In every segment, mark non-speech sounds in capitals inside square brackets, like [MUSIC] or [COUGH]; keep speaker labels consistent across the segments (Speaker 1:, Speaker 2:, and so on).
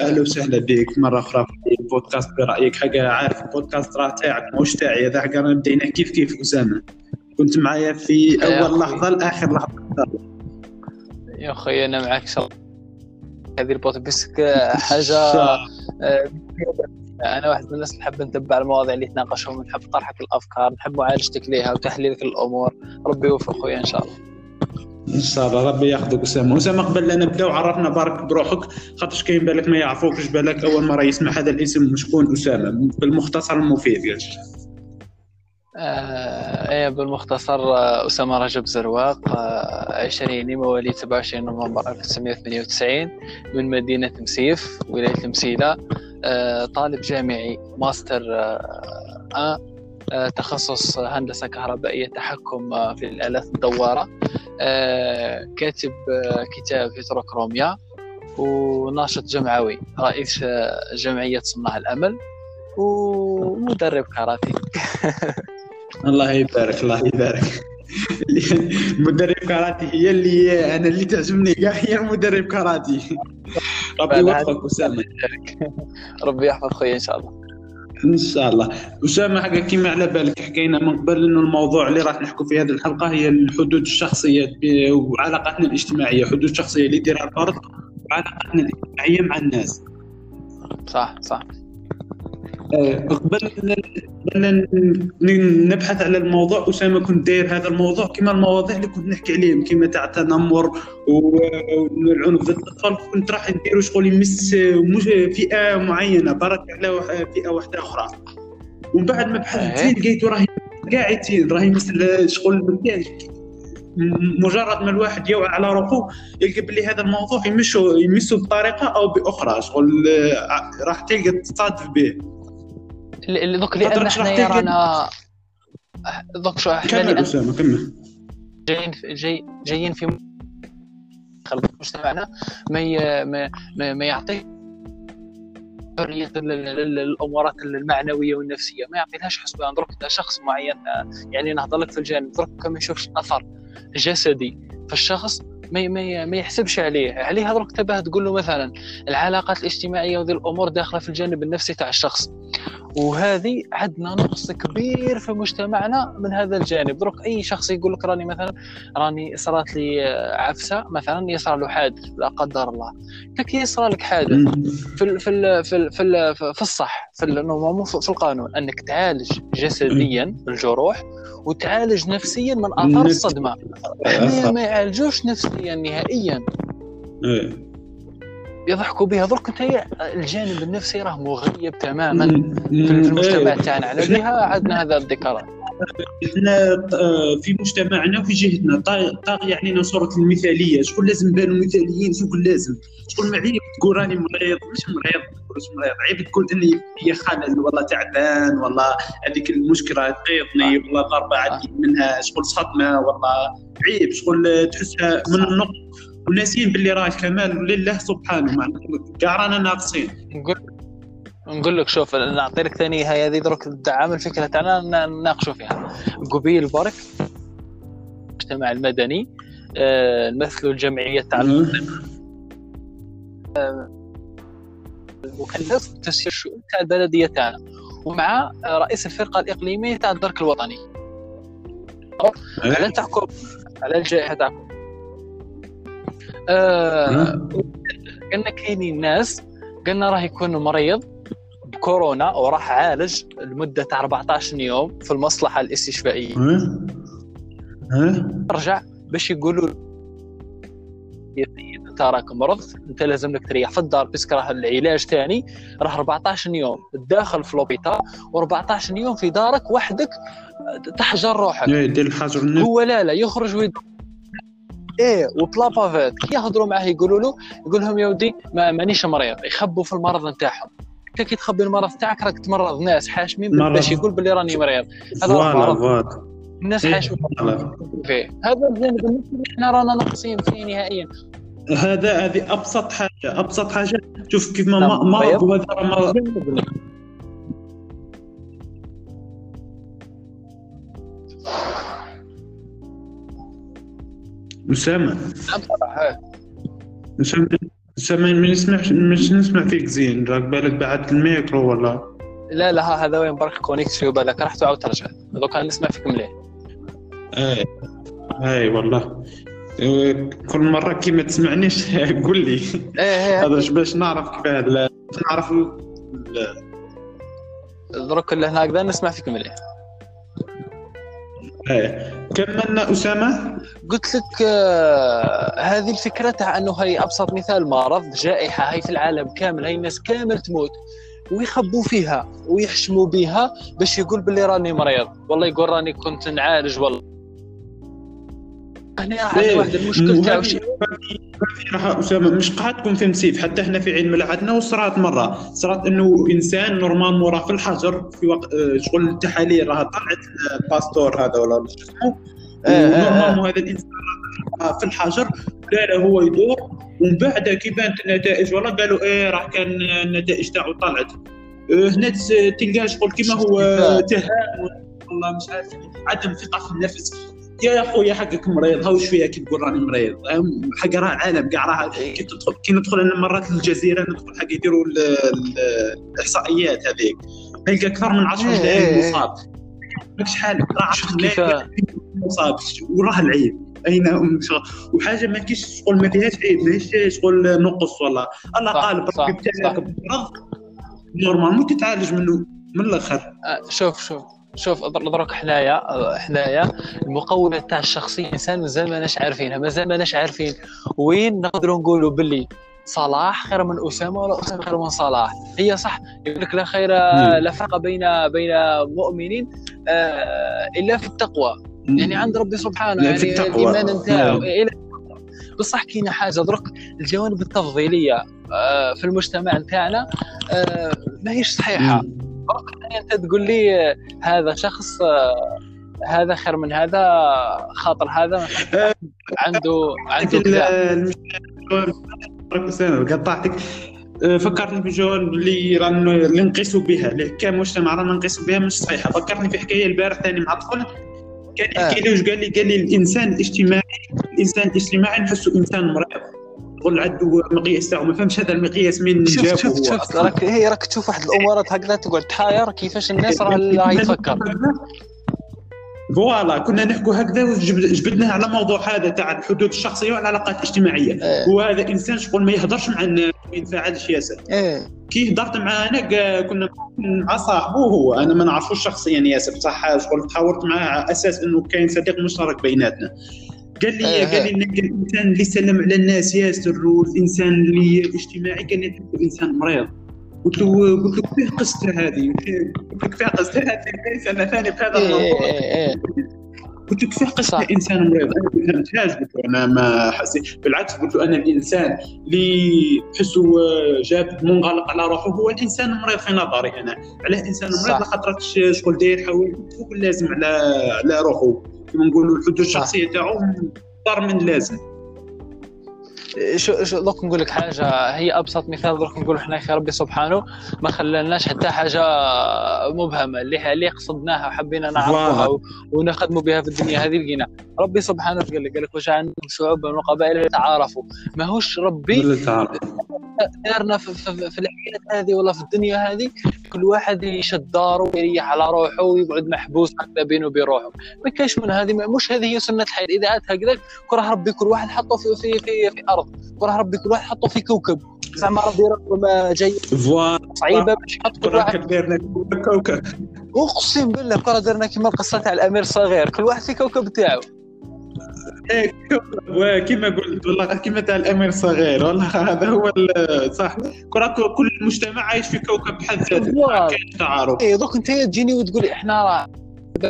Speaker 1: أهلا وسهلا بك مرة أخرى في بودكاست برأيك. حاجة عارف البودكاست راه تاعك ماهوش تاعي هذا حاجة بدينا كيف كيف أسامة؟ كنت معايا في أول لحظة لآخر لحظة.
Speaker 2: يا أخي أنا معك شاء هذه البودكاست حاجة أنا واحد من الناس نحب نتبع المواضيع اللي تناقشهم نحب طرحك الأفكار نحب معالجتك ليها وتحليلك الأمور ربي يوفق خويا إن شاء الله.
Speaker 1: ان شاء الله ربي ياخذك اسامه اسامه قبل لا نبداو عرفنا بارك بروحك. خاطرش كاين بالك ما يعرفوكش بالك أول مرة يسمع هذا الاسم شكون أسامة بالمختصر المفيد يعني.
Speaker 2: آه إيه بالمختصر آه، أسامة رجب زرواق آه عشريني مواليد 27 نوفمبر 1998 من مدينة مسيف ولاية المسيلة. آه طالب جامعي ماستر آه آه، تخصص هندسة كهربائية تحكم آه، في الآلات الدوارة آه، كاتب كتاب هيتروكروميا وناشط جمعوي رئيس جمعية صناع الأمل ومدرب كاراتيه. [LAUGHS]
Speaker 1: الله يبارك الله يبارك. [LAUGHS] مدرب كاراتي هي اللي أنا اللي تعجبني كاع هي مدرب كاراتي ربي يوفقك اسامه [LAUGHS]
Speaker 2: ربي يحفظ خويا إن شاء الله.
Speaker 1: إن شاء الله. أسامة حاجة كيما على بالك حكينا من قبل إنه الموضوع اللي راح نحكوا في هذه الحلقة هي الحدود الشخصية وعلاقاتنا الاجتماعية حدود شخصية اللي يديرها الفرد وعلاقاتنا الاجتماعية مع الناس.
Speaker 2: صح صح.
Speaker 1: آه، قبل نبحث على الموضوع. أسامة كنت داير هذا الموضوع كما المواضيع اللي كنت نحكي عليهم كما تاع التنمر والعنف ضد الأطفال. كنت راح نديروا شغل يمس فئة معينة. برك على فئة واحدة أخرى. ومن بعد ما بحثت فيه لقيته راهي قاعد راهي مثل شغل مجرد ما الواحد يوعى على روحه يلقى بلي هذا الموضوع يمشوا يمسوا بطريقة أو بأخرى. شغل راح تلقى تصادف به.
Speaker 2: اللي دوك لأن إحنا رانا دوك شو
Speaker 1: إحنا كمل أسامة كمل.
Speaker 2: جايين جاي جايين في مجتمعنا ما ما ما, ما يعطيك حرية الامورات المعنوية والنفسية. ما يعطيلهاش حسبان درك أنت شخص معين. يعني نهضر لك في الجانب. درك ما يشوفش أثر جسدي. في الشخص ما ما ما يحسبش عليه. عليه هذوك تباه تقول له مثلا العلاقات الاجتماعية وذي الأمور داخلة في الجانب النفسي تاع الشخص. وهذه عندنا نقص كبير في مجتمعنا من هذا الجانب. دروك أي شخص يقول لك راني مثلا راني صارت لي عفسة مثلا يصرى له حادث لا قدر الله. كي يصرى لك حادث. في ال في ال في ال في, ال في الصح في مو في القانون أنك تعالج جسديا الجروح وتعالج نفسيا من آثار الصدمة. إحنا ما يعالجوش نفسيا نهائيا. يضحكوا بها. درك أنت الجانب النفسي راه مغيب تماما في المجتمع إيه. تاعنا. على بها عندنا هذا الذكرى.
Speaker 1: إحنا آه، في مجتمعنا وفي جهتنا طاغي علينا صورة المثالية. شكون لازم نبانوا مثاليين؟ شكون لازم؟ شكون عيب تقول راني مريض. مش مريض. مش مريض. عيب تقول إني في خلل والله تعبان والله هذيك المشكلة تقيضني والله ضربة عديت منها. شغل صدمة والله عيب. شغل تحسها من النقط وناسين باللي راه الكمال لله سبحانه كاع رانا ناقصين.
Speaker 2: نقول نقول لك شوف نعطي لك ثاني هاي هذه درك دعم الفكرة تاعنا نناقشوا فيها. قبيل برك المجتمع المدني آه، نمثلوا الجمعية تاع المكلف تسيير الشؤون تاع البلديه تاعنا ومع رئيس الفرقة الإقليمية تاع الدرك الوطني. على تحكم على الجائحة تاعكم آه قلنا كاينين ناس قلنا راه يكون مريض بكورونا وراح عالج لمدة 14 يوم في المصلحة الإستشفائية. رجع باش يقولوا يا سيدي أنت راك مرضت أنت لازم لك تريح في الدار بس راه العلاج ثاني راه 14 يوم داخل في لوبيتال و14 يوم في دارك وحدك تحجر روحك.
Speaker 1: يدير الحجر
Speaker 2: هو لا لا يخرج ويدخل إيه وبلا bavette كي يهضروا معاه يقولوا له يقول لهم يا ودي ما مانيش مريض. يخبوا في المرض نتاعهم. انت كي تخبي المرض تاعك راك تمرض. ناس حاشمين باش يقول باللي راني مريض.
Speaker 1: هذا مرض
Speaker 2: الناس إيه، حاشمين. فيه. هذا الجانب اللي إحنا رانا ناقصين فيه نهائيا.
Speaker 1: هذا هذه أبسط حاجة أبسط حاجة. شوف كيف ما نعم، مرض وهذا مرض. أسامة.
Speaker 2: نعم
Speaker 1: أسامة أسامة ما نسمعش مش نسمع فيك زين. راك بالك بعد الميكرو ولا؟
Speaker 2: لا لا هذا وين برك connexion بالك؟ رحت وعاود ترجع دوكا نسمع فيك مليح.
Speaker 1: اي اي والله. إيه، كل مرة كي ما تسمعنيش [LAUGHS] قول لي.
Speaker 2: إيه إيه.
Speaker 1: هذا باش نعرف كيفاه نعرف ال-
Speaker 2: درك اللي هناك ذا نسمع فيك مليح.
Speaker 1: إيه كملنا أسامة؟
Speaker 2: قلت لك آه هذه الفكرة تاع أنه هي أبسط مثال مرض جائحة هي في العالم كامل هي الناس كامل تموت ويخبوا فيها ويحشموا بها باش يقول باللي راني مريض. والله يقول راني كنت نعالج والله. هنا هذا
Speaker 1: إيه،
Speaker 2: واحد المشكل تاعو
Speaker 1: اسامه مش قاعد تكون في مسيف حتى إحنا في عيد ميلادنا وصرات مرة. صرات إنه إنسان نورمال مورا في الحجر في وقت آه، شغل التحاليل راها طلعت الباستور هذا ولا شو اسمه.
Speaker 2: إيه، إيه،
Speaker 1: ونورمال هذا الإنسان راه في الحجر. لا لا هو يدور. ومن بعد كي بانت النتائج والله قالوا إيه راح كان النتائج تاعو طلعت. آه، هنا تلقاه شغل كيما هو تهاون والله مش عارف عدم ثقة في النفس. يا اخويا حقك مريض هاوش فيها كي تقول راني مريض. حق راه عالم كاع راه كي تدخل كي ندخل أنا مرات للجزيرة ندخل حق يديروا ال- ال- الإحصائيات هذيك. نلقى أكثر من 10
Speaker 2: إيه،
Speaker 1: ملايين
Speaker 2: إيه.
Speaker 1: مصاب. لك شحال راه 10
Speaker 2: شفت كيف
Speaker 1: ملايين مصاب. وراه العيب. أين وحاجة ما كاينش شغل ما فيهاش عيب ماهيش شغل نقص والله. الله
Speaker 2: صح،
Speaker 1: قال
Speaker 2: صح،
Speaker 1: برك بتاعك مرض normalement تتعالج منه من الآخر.
Speaker 2: آه، شوف شوف. شوف أضرك حنايا آه، حنايا. المقومات تاع الشخصية الانسان مازال ماناش عارفينها مازال ماناش عارفين وين نقدروا نقولوا باللي صلاح خير من أسامة ولا أسامة خير من صلاح. هي صح يقول لك لا خير. لا فرق بين بين مؤمنين آه، إلا في التقوى. يعني عند ربي سبحانه يعني
Speaker 1: في التقوى.
Speaker 2: الإيمان نتاعو
Speaker 1: نعم.
Speaker 2: بصح كاينة حاجة درك الجوانب التفضيلية آه، في المجتمع نتاعنا ماهيش صحيحة. أنت تقول لي آه، هذا شخص آه، هذا خير من هذا خاطر هذا عنده عنده
Speaker 1: قطعتك فكرتني بجواب اللي ران اللي نقيسوا بها كمجتمع رانا نقيسوا بها مش صحيحة. فكرتني في حكاية البارح ثاني مع طفل كان يحكي لي واش قال لي؟ قال لي الإنسان الاجتماعي الإنسان الاجتماعي نحسه إنسان مريض يقول عنده مقياس تاعو ما فهمش هذا المقياس من
Speaker 2: شفت
Speaker 1: جابه
Speaker 2: شفت
Speaker 1: أصلاً.
Speaker 2: راك هي راك تشوف واحد الامورات هكذا تقعد تحاير كيفاش الناس راه [LAUGHS] يتفكر
Speaker 1: فوالا كنا نحكوا هكذا وجبدناه على موضوع هذا تاع الحدود الشخصية والعلاقات الاجتماعيه
Speaker 2: إيه.
Speaker 1: وهذا إنسان شغل ما يهضرش مع الناس ما ينفعلش ياسر
Speaker 2: إيه.
Speaker 1: كي هضرت معاه أنا كنا مع صاحبه هو. أنا ما نعرفوش شخصيا ياسر بصح شغل تحاورت معاه على أساس إنه كاين صديق مشترك بيناتنا. قال لي
Speaker 2: إيه.
Speaker 1: قال لي إنك الانسان اللي يسلم على الناس ياسر والانسان اللي اجتماعي قال لي أنت إنسان مريض قلت له قلت له كيف قصته هذه؟ قلت له كيف قصته هذه؟ ليس أنا ثاني في هذا
Speaker 2: إيه
Speaker 1: الموضوع قلت له كيف قصته. إنسان مريض؟ أنا ما فهمتهاش قلت له أنا ما حسيت بالعكس قلت له أنا الإنسان اللي تحسه جاب منغلق على روحه هو الإنسان المريض في نظري أنا علاه
Speaker 2: إنسان.
Speaker 1: مريض لخاطر شغل داير حاول فوق اللازم على على روحه كما نقولوا الحدود الشخصية تاعو أكثر من اللازم
Speaker 2: شو شو دوك نقول لك حاجة. هي أبسط مثال دوك نقول إحنا يا ربي سبحانه ما خلالناش حتى حاجة مبهمة. اللي اللي قصدناها وحبينا نعرفوها ونخدموا بها في الدنيا هذه لقينا. ربي سبحانه قال لك قال لك وجعلنا شعوبا وقبائل لتعارفوا. ماهوش ربي. دارنا في, في, في الحياة هذه ولا في الدنيا هذه كل واحد يشد داره ويريح على روحه ويقعد محبوس هكذا بينه وبين روحه. ما كاينش من هذه مش هذه هي سنة الحياة. إذا عاد هكذاك كره ربي كل واحد حطه في في في, في ارض كره ربي كل واحد حطه في كوكب. زعما ربي رب ما جاي. صعيبة باش يحط كل واحد.
Speaker 1: دايرنا كوكب.
Speaker 2: أقسم بالله كره درنا كيما القصة تاع الأمير الصغير. كل واحد في كوكب تاعو.
Speaker 1: إيه، كوكب. وكما قلت والله كما تاع الأمير الصغير. والله هذا هو صح. كل مجتمع عايش في كوكب بحد ذاته. ما كاينش تعارف
Speaker 2: اي دوك أنت تجيني وتقول لي إحنا راه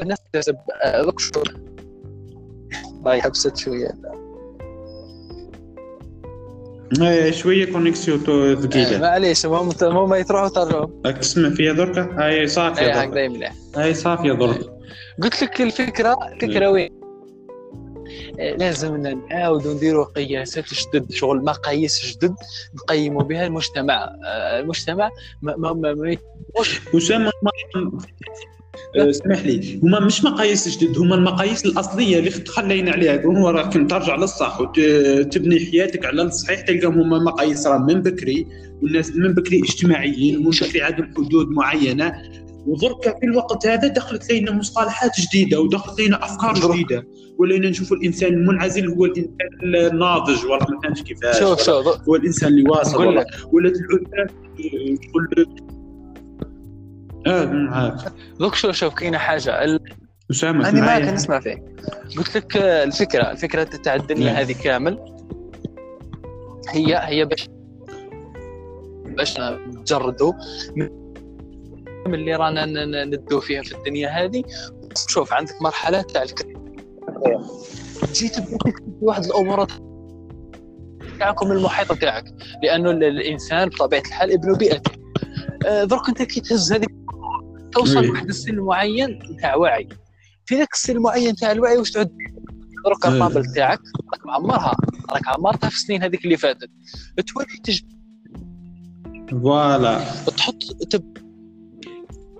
Speaker 2: ناس تحسب آه، دوك شو. باي حبست شوية.
Speaker 1: إيه، شوية connexion
Speaker 2: آه،
Speaker 1: ثقيله
Speaker 2: معليش المهم المهم يتروحوا ترجعوا
Speaker 1: راك تسمع فيها دركا هاي
Speaker 2: اي
Speaker 1: صافيه
Speaker 2: هكذا
Speaker 1: دركا
Speaker 2: مليح
Speaker 1: هاي صافية درك
Speaker 2: قلت لك الفكرة الفكرة وين؟ لازم نعاودوا نديروا قياسات جدد شغل مقاييس جدد نقيموا بها المجتمع. آه، المجتمع ما ما ما ما
Speaker 1: أه، اسمح لي. هما مش مقاييس جدد هما المقاييس الأصلية اللي تخلينا عليها. هو راك ترجع للصح وتبني حياتك على الصحيح تلقاهم هما مقاييس راه من بكري والناس من بكري اجتماعيين ومن بكري عندهم حدود معينة. وضرك في الوقت هذا دخلت لنا مصطلحات جديدة ودخلت لنا أفكار جديدة. ولينا نشوف الإنسان المنعزل هو الإنسان الناضج ولا ما فهمتش كيفاش.
Speaker 2: شوف شوف.
Speaker 1: هو الإنسان اللي واصل ولا العلماء تقول آه معاك
Speaker 2: دوك شوف شوف كاينة حاجة. ال...
Speaker 1: أسامة
Speaker 2: أنا معاك نسمع فيك قلت لك آه، الفكرة الفكرة تاع الدنيا
Speaker 1: نعم.
Speaker 2: هذه كامل. هي هي باش باش نجردوا من اللي رانا ن- ن- ندو فيها في الدنيا هذه. شوف عندك مرحلة تاع جيت واحد الأمور تاعكم المحيطة تاعك. لأنه ال- الإنسان بطبيعة الحال ابن بيئته آه، درك أنت كي تهز هذه توصل
Speaker 1: oui.
Speaker 2: لواحد السن معين تاع وعي. في ذاك السن المعين تاع الوعي واش تعد درك
Speaker 1: oui.
Speaker 2: ال table تاعك؟ راك معمرها. راك عمرتها في السنين هذيك اللي فاتت. تولي تج...
Speaker 1: voilà.
Speaker 2: تحط تب...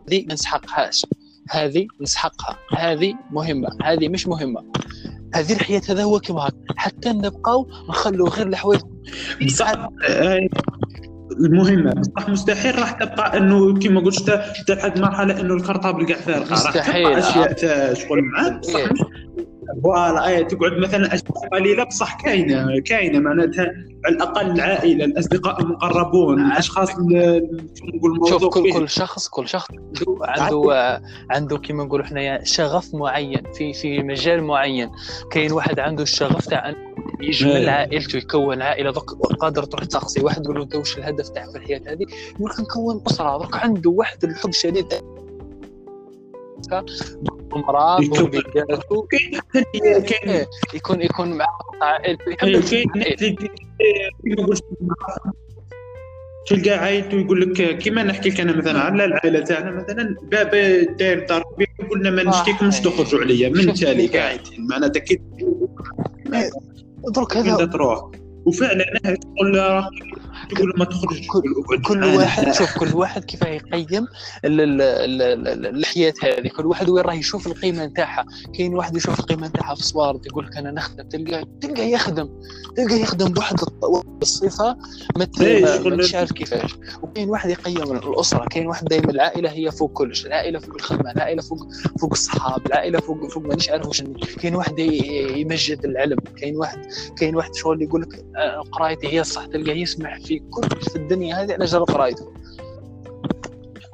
Speaker 2: هذه ما نسحقهاش هذه نسحقها هذه مهمة. هذه مش مهمة. هذه الحياة هذا هو هكا حتى نبقاو نخلوا غير الحوايج
Speaker 1: بصح آه، المهمة. بصح مستحيل راح تبقى إنه كما قلت انت حتى لحد مرحلة إنه الكرطابل كاع فارغه راح. تبقى أشياء شغل معاك. بصح فوالا إيه تقعد مثلا اشياء قليله بصح كاينة كاينة معناتها على الأقل العائلة الأصدقاء المقربون الأشخاص نقول
Speaker 2: شوف كل كل شخص كل شخص عنده [LAUGHS] عنده كما نقولوا حنايا شغف معين في في مجال معين. كاين واحد عنده الشغف تاع يجمل
Speaker 1: إيه.
Speaker 2: عائلته يكون عائلة دوك قادر تروح تسقسي. واحد تقول له أنت واش الهدف تاعك في الحياة هذه؟ يقول لك نكون أسرة. دوك عنده واحد الحب شديد. مراه
Speaker 1: يكون-
Speaker 2: إيه، يكون يكون مع عائلته يحب
Speaker 1: إيه، تلقى عائلته يقول لك كيما نحكي لك أنا مثلا على العائلة تاعنا مثلا بابا داير دار قلنا ما نشتيكمش تخرجوا عليا من تالي. قاعدين. معناتها كي
Speaker 2: درك
Speaker 1: وين
Speaker 2: هذا
Speaker 1: تروح. وفعلا له تقول له ما تخرجش
Speaker 2: كل- كل. واحد شوف كل واحد كيف يقيم ال- ال- ال- ال- الحياة هذه. كل واحد وين راه يشوف القيمة نتاعها. كاين واحد يشوف القيمة نتاعها في صوارد يقول لك أنا نخدم. تلقى تلقى يخدم. تلقى يخدم بواحد الصفة ما ت-
Speaker 1: إيه،
Speaker 2: كيفاش. وكاين واحد يقيم الأسرة. كاين واحد دائما العائلة هي فوق كلش. العائلة فوق الخدمة العائلة فوق فوق الصحاب العائلة فوق فوق مانيش عارف واش كاين واحد يمجد العلم. كاين واحد كاين واحد شغل يقول لك آه، قرايتي هي الصح. تلقاه يسمح في كل في الدنيا هذه على جال قرايته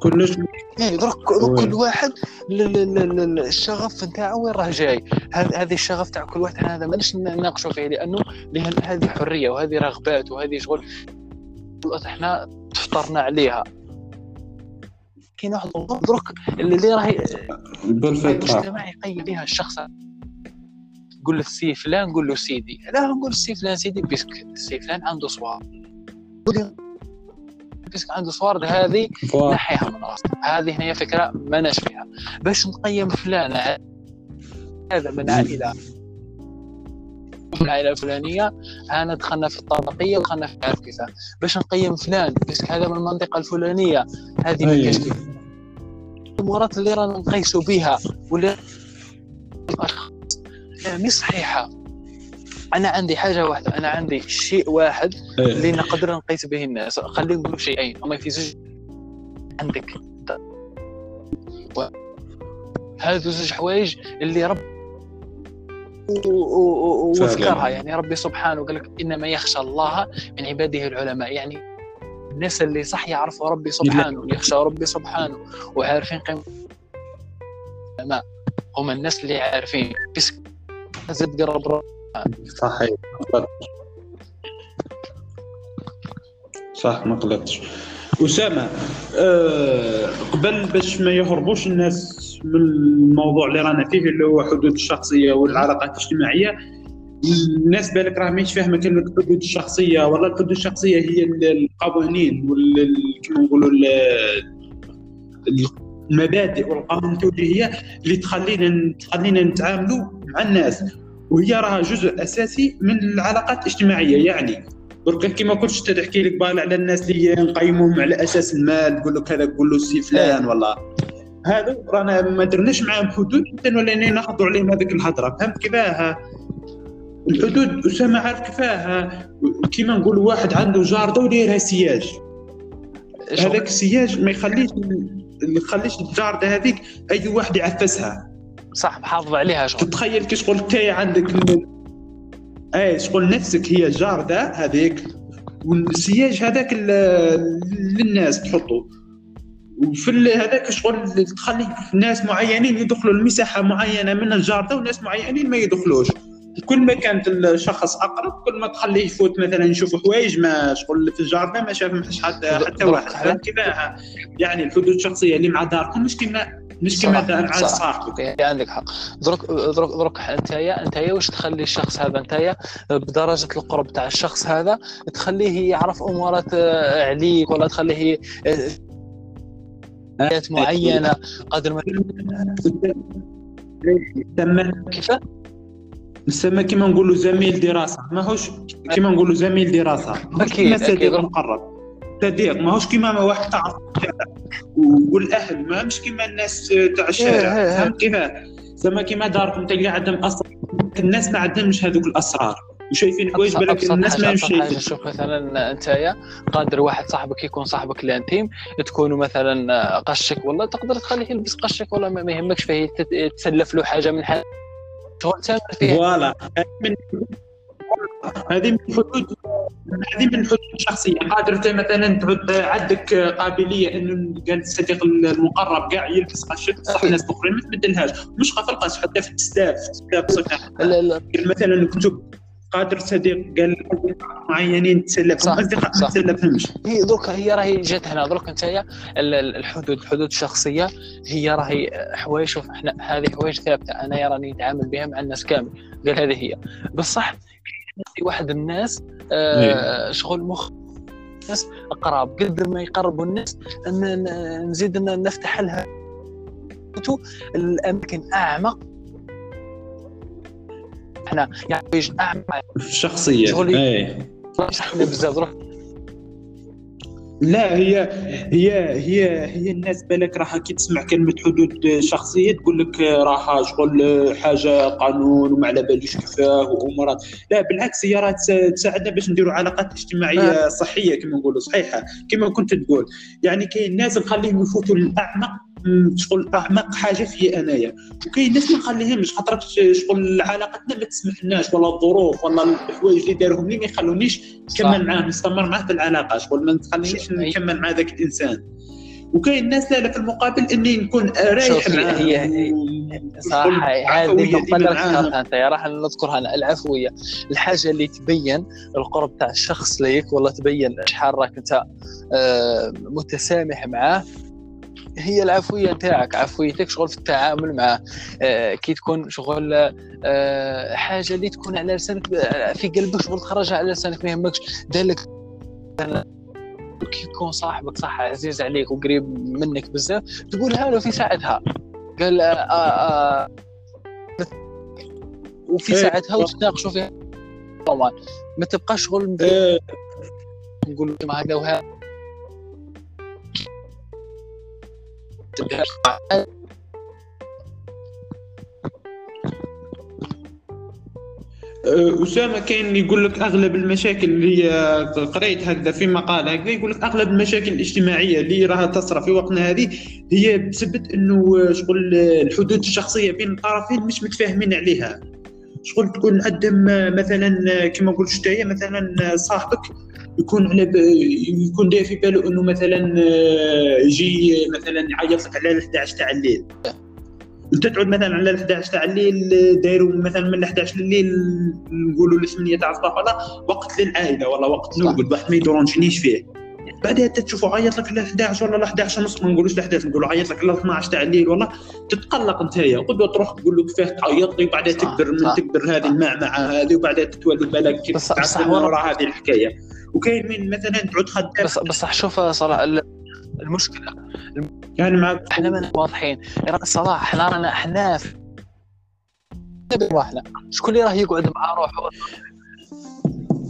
Speaker 1: كلش؟
Speaker 2: يعني درك
Speaker 1: وين؟
Speaker 2: كل واحد الشغف نتاعو وين راه جاي. هذا هذه الشغف تاع كل واحد هذا ماناش نناقشوا فيه لأنه لأن هذه حرية وهذه رغبات وهذه شغل. إحنا تفطرنا عليها. كاين واحد درك اللي راهي المجتمع يقيم بها الشخص. نقول له سي فلان نقول له سيدي. لا نقول سي فلان سيدي parce que سي فلان عنده صوارد parce que عنده صوار هذه. نحيها من راسك هذه هي فكرة ما ناش فيها. باش نقيم فلان هذا من عائلة. من العائله الفلانيه أنا دخلنا في الطبقية ودخلنا في عارف كيف باش نقيم فلان. بس هذا من المنطقة الفلانية. هذه ما
Speaker 1: أي.
Speaker 2: كاش كيف. الامورات اللي رانا نقيسوا بها. واللي الاشخاص مش صحيحة. أنا عندي حاجة واحدة. أنا عندي شيء واحد
Speaker 1: إيه.
Speaker 2: اللي نقدر نقيس به الناس. خلينا نقول شيئين هما في زوج عندك. هذو زوج حوايج اللي رب. وذكرها. يعني ربي سبحانه قال لك إنما يخشى الله من عباده العلماء. يعني الناس اللي صح يعرفوا ربي سبحانه يخشى ربي سبحانه وعارفين قيمة العلماء. هم الناس اللي عارفين. بس زد قرب رب
Speaker 1: صحيح. صح ما غلطتش أسامة أه قبل باش ما يهربوش الناس من الموضوع اللي رانا فيه اللي هو حدود الشخصية والعلاقات الاجتماعية الناس بالك راه ماهيش فاهمة كلمة الحدود الشخصية ولا الحدود الشخصية هي ال- القوانين كما نقولوا ال- المبادئ والقوانين التوجيهية اللي تخلينا تخلينا نتعاملوا مع الناس. وهي راها جزء أساسي من العلاقات الاجتماعية. يعني درك كيما كنتش تحكي لك بال على الناس اللي نقيموهم على أساس المال تقول لك هذا تقول له سي فلان ولا هذا رانا ما درناش معاهم حدود حتى ولينا ناخذوا عليهم هذيك الهضرة. فهمت كيفاه الحدود أسامة عارف كيفاه كيما نقولوا واحد عنده جاردة ودايرها سياج. هذاك السياج ما يخليش ما يخليش الجاردة هذيك أي واحد يعفسها.
Speaker 2: صح محافظ عليها شغل.
Speaker 1: تتخيل كي شغل انت عندك اي شغل نفسك هي جارده هذيك والسياج هذاك للناس تحطه وفي هذاك شغل تخلي ناس معينين يدخلوا لمساحة معينة من الجارده وناس معينين ما يدخلوش. كل ما كانت الشخص أقرب كل ما تخليه يفوت مثلا يشوف حوايج ما شغل في الجارده ما شاف حتى حتى واحد. كذا يعني الحدود الشخصية اللي مع داركم مش كما مش كما مع صاحبك
Speaker 2: عندك حق. درك درك درك انت انت واش تخلي الشخص هذا انت بدرجة القرب تاع الشخص هذا تخليه يعرف أمورات آه، عليك ولا تخليه حاجات آه، معينة قدر ما
Speaker 1: كيف؟ نسمى كيما نقولوا زميل دراسة. ماهوش كيما نقولوا زميل دراسة.
Speaker 2: أكيد
Speaker 1: أكيد. مقرب. صديق ماهوش كيما واحد تاع والأهل ما مش كيما الناس تاع الشارع. إيه، إيه، إيه. فهمت كيف زعما كيما داركم تلقى عندهم أسرار. الناس ما عندهمش هذوك الأسرار. وشايفين حوايج بالك الناس ما شايفين.
Speaker 2: شوف مثلا انت قادر واحد صاحبك يكون صاحبك ال intime تكونوا مثلا قشك والله تقدر تخليه يلبس قشك والله ما يهمكش فيه تسلف له حاجة من حاجة.
Speaker 1: شغل تامر فيه voilà. هذه من حدود هذه من حدود الشخصيه قادر أنت مثلا تعود عندك قابلية إنه قال الصديق المقرب كاع يلبس قشك صح الناس الاخرين ما تبدلهاش. مش في القش حتى في التسلاف مثلا كتب قادر صديق قال معينين تسلفهم اصدقاء ما تسلفهمش.
Speaker 2: هي دوك هي راهي جات هنا. دوك أنت الحدود الحدود الشخصيه هي راهي حوايج. شوف إحنا هذه حوايج ثابتة. أنا راني نتعامل بها مع الناس كامل. قال هذه هي. بصح واحد الناس آه شغل مخ ناس أقرب. قد ما يقربوا الناس أن نزيد نفتح لها. الأماكن أعمق. إحنا يعني أعمق.
Speaker 1: شخصيه اي
Speaker 2: بزاف.
Speaker 1: لا هي هي هي هي الناس بالك راح كي تسمع كلمة حدود شخصية تقول لك راح شغل حاجة قانون وما على باليش كيفاه وامورات لا بالعكس هي راه تساعدنا باش نديروا علاقات اجتماعية آه. صحية كما نقولوا صحيحة كما كنت تقول يعني كاين ناس نخليهم يفوتوا للاعمق شغل اعمق حاجة في أنايا. وكاين ناس ما نخليهمش خاطر شغل علاقتنا ما تسمحلناش ولا الظروف ولا الحوايج اللي داروهم لي ما يخلونيش نكمل معاه نستمر معاه في العلاقة. شغل ما تخلينيش نكمل مع ذاك الإنسان. وكاين ناس لا في المقابل إني نكون رايح معاه
Speaker 2: هي صراحة هذه النقطه اللي ذكرتها أنت راح نذكرها أنا العفوية. الحاجة اللي تبين القرب تاع الشخص ليك ولا تبين شحال راك أنت آه، متسامح معاه هي العفوية نتاعك عفويتك شغل في التعامل معه آه كي تكون شغل آه حاجة اللي تكون على لسانك آه، في قلبك شغل تخرجها على لسانك ما يهمكش. دالك كي يكون صاحبك صح عزيز عليك وقريب منك بزاف تقولها له في ساعتها. قال آه آه وفي إيه. ساعتها وتتناقشوا فيها. ما تبقاش شغل إيه. نقول هذا وهذا
Speaker 1: أسامة كاين يقول لك أغلب المشاكل اللي قريت هكذا في مقال هكذا يقول لك أغلب المشاكل الاجتماعية اللي راها تصرى في وقتنا هذه هي بسبب إنه شغل الحدود الشخصية بين الطرفين مش متفاهمين عليها. شغل تكون عندهم مثلا كما قلت شتايا مثلا صاحبك يكون على يكون داير في باله إنه مثلا آه، يجي مثلا يعيط لك على ال 11 تاع الليل. أنت تعود مثلا على ال 11 تاع الليل دايروا مثلا من ال 11 الليل نقولوا ل 8 تاع الصباح ولا وقت للعائلة ولا وقت نوقد واحد ما يدورونجينيش فيه. بعدها تشوفوا عيط لك ل 11 ولا ل 11 ونص ما نقولوش ل 11 نقولوا عيط لك ل 12 تاع الليل والله. تتقلق أنت هي قدوه تروح تقول له كيفاه تعيط لي وبعدها تكبر من تكبر هذه المعمعة هذه وبعدها تتولد بالك كيف تعرف وراء هذه الحكاية. وكاين من مثلا تعود خدام.
Speaker 2: بس بس شوف صراحة المشكلة
Speaker 1: يعني معك
Speaker 2: إحنا ما واضحين. صراحة إحنا رانا إحنا إحنا شكون اللي راه يقعد مع روحه؟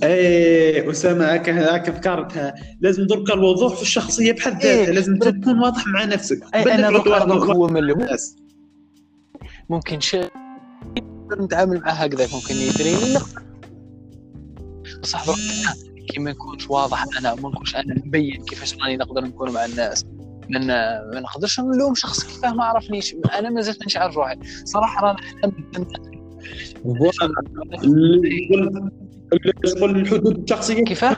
Speaker 1: إيه أسامة هكا هكا فكرتها لازم درك الوضوح في الشخصية بحد ذاتها.
Speaker 2: إيه،
Speaker 1: لازم تكون واضح مع نفسك. بلك أنا
Speaker 2: هو من اللي
Speaker 1: الناس.
Speaker 2: ممكن شيء. نتعامل معاه هكذا ممكن بصح درك أنا كي ما نكونش واضح أنا ما نكونش أنا مبين كيفاش راني نقدر نكون مع الناس. من ما نقدرش نلوم شخص كيفاه ما عرفنيش. أنا ما زلت مش عارف روحي. صراحة رانا
Speaker 1: شغل الحدود الشخصيه
Speaker 2: كيفاه؟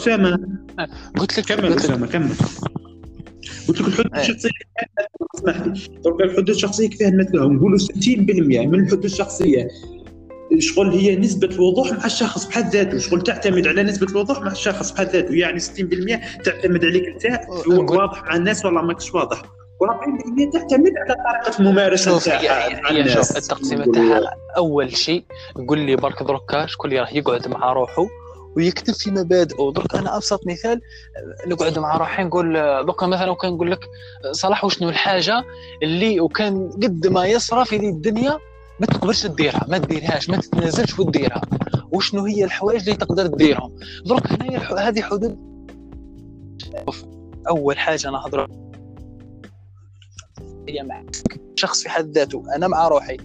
Speaker 1: اسامه
Speaker 2: قلت لك
Speaker 1: كمل اسامه كمل قلت لك الحدود
Speaker 2: إيه.
Speaker 1: الشخصية اسمح لي درك الحدود الشخصية كيفاه؟ نمثلها نقولوا 60% من الحدود الشخصية. شغل هي نسبة الوضوح مع الشخص بحد ذاته. شغل تعتمد على نسبة الوضوح مع الشخص بحد ذاته. يعني 60% تعتمد عليك
Speaker 2: أنت
Speaker 1: واضح مع الناس ولا ماكش واضح. و40% تعتمد على نتاعها. مع
Speaker 2: هي شوف
Speaker 1: الناس.
Speaker 2: التقسيمه
Speaker 1: نقولوا.
Speaker 2: تاعها أول شيء قول لي برك دركا شكون اللي راح يقعد مع روحه ويكتب في مبادئه. درك أنا أبسط مثال نقعد مع روحي نقول دركا مثلا وكان نقول لك صلاح وشنو الحاجة اللي وكان قد ما يصرى في ذي الدنيا ما تقدرش تديرها ما تديرهاش ما تتنازلش وتديرها وشنو هي الحوايج اللي تقدر تديرهم؟ درك هنا الح- هذه حدود. أول حاجة نهضر هي مع شخص في حد ذاته أنا مع روحي.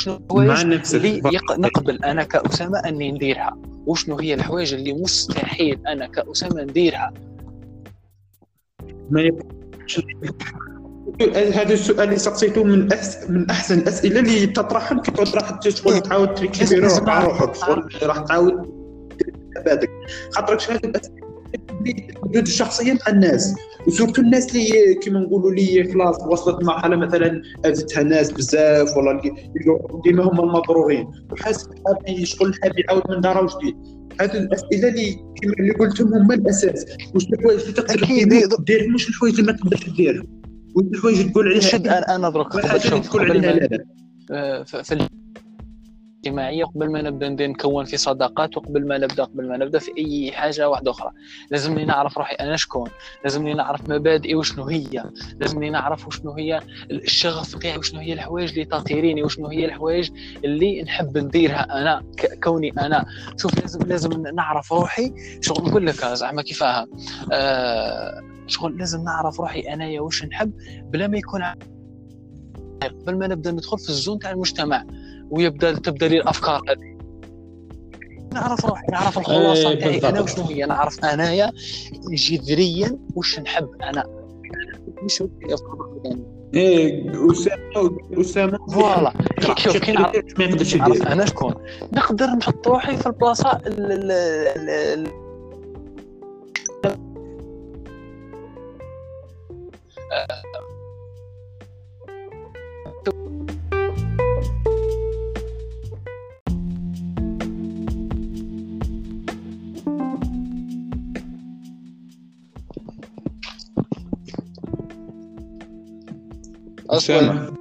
Speaker 2: شنو
Speaker 1: مع
Speaker 2: الحوايج اللي يق... نقبل أنا كأسامة أني نديرها؟ وشنو هي الحوايج اللي مستحيل أنا كأسامة نديرها؟
Speaker 1: ما يبقاش هذا السؤال اللي سقسيته من أحسن من احسن الاسئله اللي تطرحهم كي تعود راح تشغل تعاود تريكيبي روحك شغل راح تعاود بعدك خاطرك هذه الاسئله الحدود الشخصيه مع الناس وسورتو الناس اللي كيما نقولوا لي خلاص وصلت مرحله مثلا اذتها ناس بزاف ولا ديما هما المضرورين وحاسس حاب يشغل حاب يعاود من داره جديد هذه الاسئله اللي كيما اللي قلتهم هما الاساس واش الحوايج اللي تقدر
Speaker 2: أكيد.
Speaker 1: دير مش الحوايج اللي ما تقدرش ديرها واش الحوايج اللي تقول عليها؟
Speaker 2: شد
Speaker 1: أنا أنا
Speaker 2: شوف
Speaker 1: تقول عليها لا لا.
Speaker 2: آه، في الاجتماعية قبل ما نبدأ نكون في صداقات وقبل ما نبدأ قبل ما نبدأ في أي حاجة واحدة أخرى. لازمني نعرف روحي أنا شكون. لازمني نعرف مبادئي وشنو هي. لازمني نعرف وشنو هي الشغف تاعي وشنو هي الحوايج اللي تطيريني وشنو هي الحوايج اللي نحب نديرها أنا كوني أنا. شوف لازم لازم نعرف روحي. شغل نقول لك زعما كيفاها؟ آه شغل لازم نعرف روحي أنايا واش نحب بلا ما يكون قبل ما نبدأ ندخل في الزون تاع المجتمع ويبدأ تبدأ لي الأفكار هذه. نعرف روحي نعرف الخلاصة
Speaker 1: إيه،
Speaker 2: تاعي
Speaker 1: أنا.
Speaker 2: وشنو هي؟ نعرف أنايا جذريا واش نحب أنا. مش يعني.
Speaker 1: إيه أسامة أسامة.
Speaker 2: فوالا. شوف كي نعرف؟ أنا شكون. نقدر نحط روحي في البلاصة
Speaker 1: أصلا.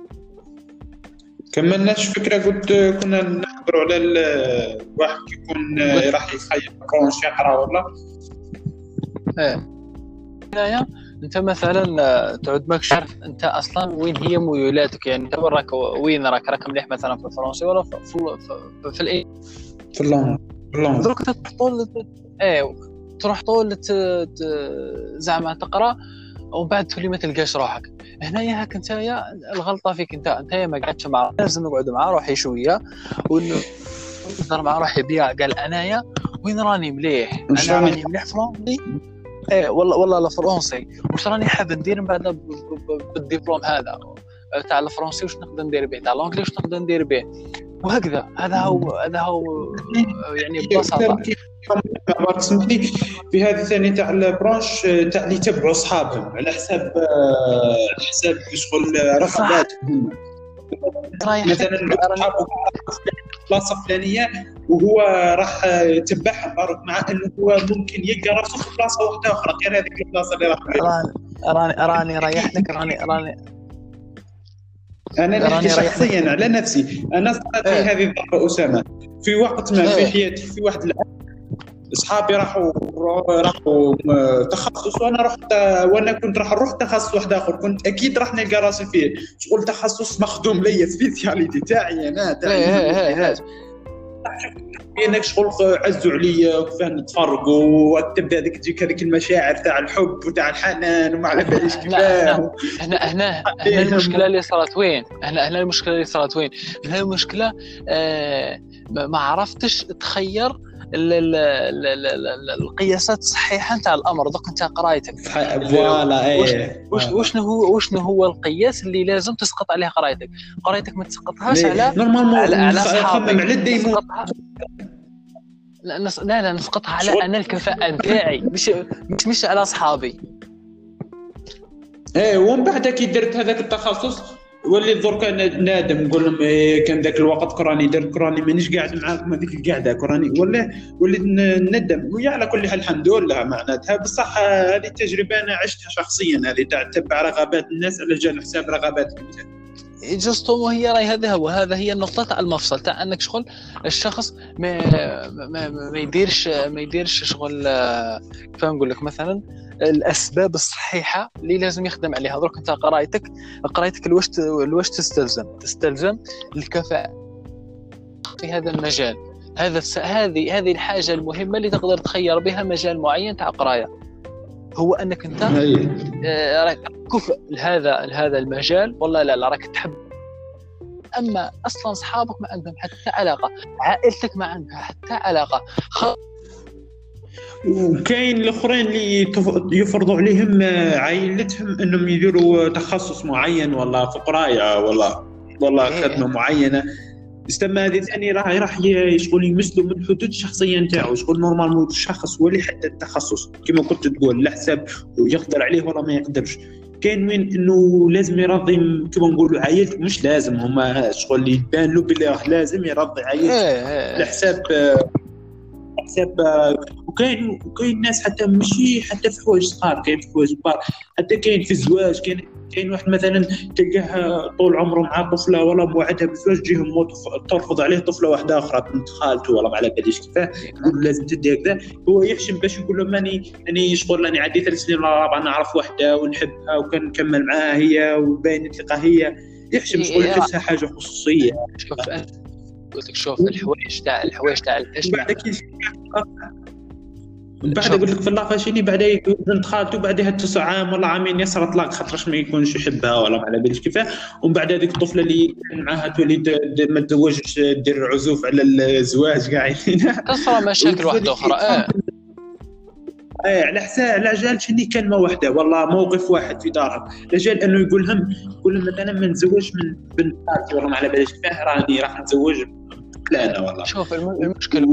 Speaker 1: كملناش فكرة قلت كنا نحضروا على ال- الواحد يكون راح يخير branche يقرا ولا؟
Speaker 2: هنايا انت مثلا آه، تعود ماكش عارف انت أصلا وين هي ميولاتك؟ يعني انت وين راك وين راك؟ راك مليح مثلا في الفرنسي ولا في في, في, في الاي
Speaker 1: في اللون. في اللون.
Speaker 2: دروك تروح طول إيه تروح طول ت... ت... زعما تقرأ ومن بعد تولي ما تلقاش روحك. هنايا هاك انت الغلطة فيك انت. انت ما قعدتش مع لازم نقعد مع روحي شوية ونهضر مع روحي بيا. قال أنايا وين راني مليح؟ أنا
Speaker 1: راني-
Speaker 2: مليح فرنسي. إيه والله والله لا فرنسي. واش راني حاب ندير من بعد بالدبلوم هذا؟ تاع الفرنسي واش نقدر ندير به؟ تاع الانجلي واش نقدر ندير به؟ وهكذا. هذا هو هذا هو يعني ببساطة.
Speaker 1: عمرك سمحتي في هذه الثانية تاع البرانش تاع اللي يتبعوا أصحابهم على حساب على حساب شغل رغباتهم هم
Speaker 2: رايح.
Speaker 1: مثلا [LAUGHS] بلاصة فلانية وهو راح يتبعهم بارك مع إنه هو ممكن يلقى راسه في بلاصة واحدة أخرى غير هذيك البلاصة اللي راح فيها.
Speaker 2: راني راني راني رايح لك راني راني أنا
Speaker 1: نحكي شخصيا على نفسي أنا صارت لي
Speaker 2: إيه.
Speaker 1: هذه الضربه أسامة في وقت ما في
Speaker 2: إيه.
Speaker 1: حياتي في واحد الأ- اصحابي راحوا راحوا م- تخصص وأنا رحت وأنا كنت راح نروح تخصص واحد آخر كنت أكيد راح نلقى راسي فيه. شغل تخصص مخدوم ليا سبيسياليتي تاعي
Speaker 2: أنا
Speaker 1: تاعي
Speaker 2: إيه إيه إيه
Speaker 1: بينك شغل عزوا عليا وكيف نتفرقوا وتبدأ ذيك تجيك هذيك المشاعر تاع الحب وتاع الحنان وما على باليش
Speaker 2: هنا هنا هنا هنا المشكلة اللي صارت وين؟ هنا هنا المشكلة اللي صارت وين؟ هنا المشكلة آه ما عرفتش تخير القياسات الصحيحة نتاع الأمر. دوك أنت قرأيتك.
Speaker 1: voilà إيه.
Speaker 2: وش وشنو هو وشنو هو القياس اللي لازم تسقط عليه قرايتك؟ قرايتك ما تسقطهاش على
Speaker 1: normalement
Speaker 2: على على أصحابك.
Speaker 1: على الديمون.
Speaker 2: لا لا نسقطها على أنا الكفاءة نتاعي. مش مش مش على أصحابي.
Speaker 1: إيه ومن بعد كي درت هذاك التخصص وليت درك نادم نقول لهم إيه كان ذاك الوقت كراني درت كراني مانيش قاعد معاكم هذيك القعده كراني ولا وليت ندم. ويا على كل حال الحمد لله معناتها. بصح هذه التجربة أنا عشتها شخصيا هذه تاع تتبع رغبات الناس على جال حساب رغباتك انت
Speaker 2: justement هي راي هذا هو. هذا هي النقطة تاع المفصل تاع أنك شغل الشخص ما ما, ما يديرش ما يديرش شغل كيف نقول لك مثلا الأسباب الصحيحة اللي لازم يخدم عليها. درك أنت قرايتك قرايتك لواش لواش تستلزم؟ تستلزم الكفاءة في هذا المجال. هذا هذه هذه الحاجة المهمة اللي تقدر تخير بها مجال معين تاع قراية. هو أنك أنت آه، راك كفء لهذا لهذا المجال. والله لا لا راك تحب. أما أصلا اصحابك ما عندهم حتى علاقة عائلتك ما عندها حتى علاقة.
Speaker 1: وكاين الاخرين اللي يفرضوا عليهم آه، عائلتهم انهم يديروا تخصص معين ولا في قرايه ولا ولا إيه. خدمه معينة. استما هذه ثاني راح راح شغل يمثلوا من حدود الشخصية نتاعو. شغل نورمالمون الشخص هو اللي يحدد التخصص. كما كنت تقول لا حساب يقدر عليه ولا ما يقدرش. كاين وين انه لازم يرضي كما نقولوا عائلته مش لازم. هما شغل اللي يبان له باللي لازم يرضي عائلته.
Speaker 2: إيه، إيه.
Speaker 1: على حساب حساب وكاين وكاين ناس حتى ماشي حتى في حوايج صغار كاين في حوايج كبار. حتى كاين في الزواج كاين كاين واحد مثلا تلقاه طول عمره مع طفلة ولا موعدها بالزواج تجيه ترفض عليه طفلة واحدة أخرى بنت خالته ولا ما على باليش كيفاه. يقول لازم تدي هكذا. هو يحشم باش يقول لهم ماني راني شغل راني عندي ثلاث سنين ولا رابعه نعرف واحدة ونحبها وكان نكمل معاها هي وباين الثقة هي. يحشم شغل إيه، يحسها حاجة خصوصية.
Speaker 2: قلت لك شوف الحوايج تاع الحوايج تاع
Speaker 1: بعد من بعد يقول لك في اللافاشيني بعد بنت خالته بعدها تسع عام ولا عامين يسرى طلاق خاطرش ما يكونش يحبها ولا ما على باليش كيفاه. ومن بعد هذيك الطفلة اللي كان معاها تولي ما تزوجش دير عزوف على الزواج قاعدين
Speaker 2: تصرى [LAUGHS] مشاكل واحدة أخرى آه.
Speaker 1: إيه على حساب على جال شني كلمه واحدة والله موقف واحد في دارهم. لجال إنه يقول لهم يقول لهم مثلا ما نتزوجش من بنت خالتي والله ما على باليش كيفاه راني راح نتزوج لا والله.
Speaker 2: شوف المشكلة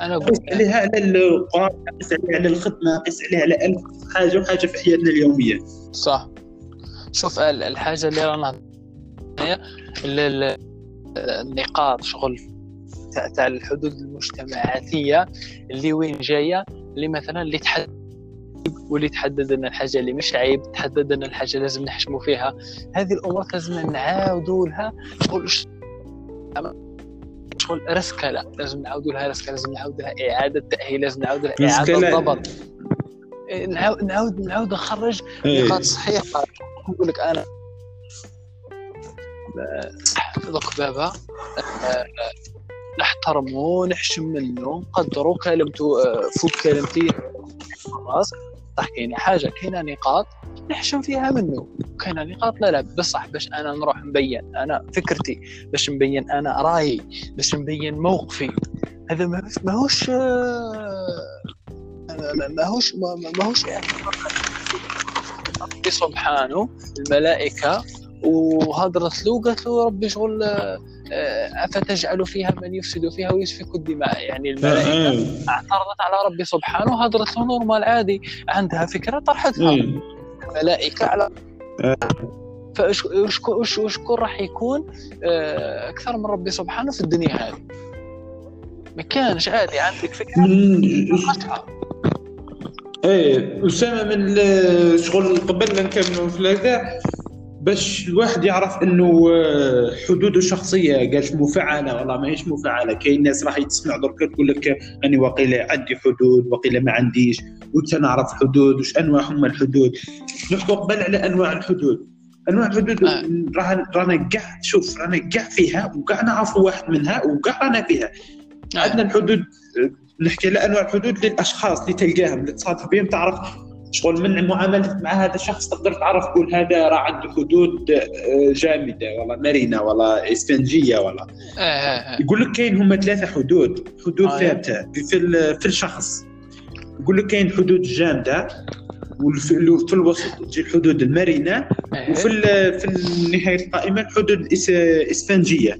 Speaker 1: أنا قلت عليها على القرآن قيس عليها على الخدمة قيس عليها على ألف حاجة وحاجة في حياتنا اليومية.
Speaker 2: صح. شوف الحاجة اللي رانا النقاط شغل تاع الحدود المجتمعاتية اللي وين جاية اللي مثلا اللي تحدد واللي تحدد أن الحاجة اللي مش عيب تحدد أن الحاجة لازم نحشموا فيها. هذه الأمور لازم نعاودوا لها شغل لا لازم نعاودوا لها رسكه لازم نعاود لها إعادة تأهيل لازم نعاود لها إعادة ضبط. إيه، نعاود نعاود نعاود نخرج إيه. نقاط صحيحة. نقول لك أنا ذوك بابا. نحترمه نحشم منه نقدره كلمته فوق كلمتي خلاص. صح كاينة حاجة كاينة نقاط نحشم فيها منه. كاينة نقاط؟ لا لا بصح باش أنا نروح نبين أنا فكرتي باش نبين أنا رأيي باش نبين موقفي. هذا ماهوش ماهوش ماهوش ربي سبحانه الملائكة وهضرت له قالت له ربي شغل أفتجعل فيها من يفسد فيها ويسفك الدماء. يعني الملائكة اعترضت على ربي سبحانه هضرت له نورمال عادي. عندها فكرة طرحتها. الملائكة على فشكون راح يكون آه، أكثر من ربي سبحانه في الدنيا هذه. ما كانش عادي. عندك فكرة؟
Speaker 1: إيه أسامة من شغل قبل ما نكملوا في هذا باش الواحد يعرف انه آه، حدوده الشخصيه قالش مفعلة والله ماهيش مفعلة كاين ناس راح تسمع درك تقول لك أني وقيلة عندي حدود وقيلة ما عنديش وانت نعرف حدود وش أنواع هم الحدود نحكوا قبل على أنواع الحدود أنواع الحدود آه. رانا كاع شوف رانا كاع فيها وكاع نعرفوا واحد منها وكاع رانا فيها آه. عندنا الحدود نحكي على أنواع الحدود للأشخاص اللي تلقاهم اللي تصادف بهم تعرف شغل من معاملتك مع هذا الشخص تقدر تعرف تقول هذا راه عنده حدود آه، جامدة ولا مرنة ولا إسفنجية ولا يقول لك كاين هما ثلاثة حدود حدود ثابتة في في الشخص. يقول لك كاين حدود جامدة وفي الوسط تجي الحدود المرنة وفي في نهايه القائمة الحدود الاسفنجيه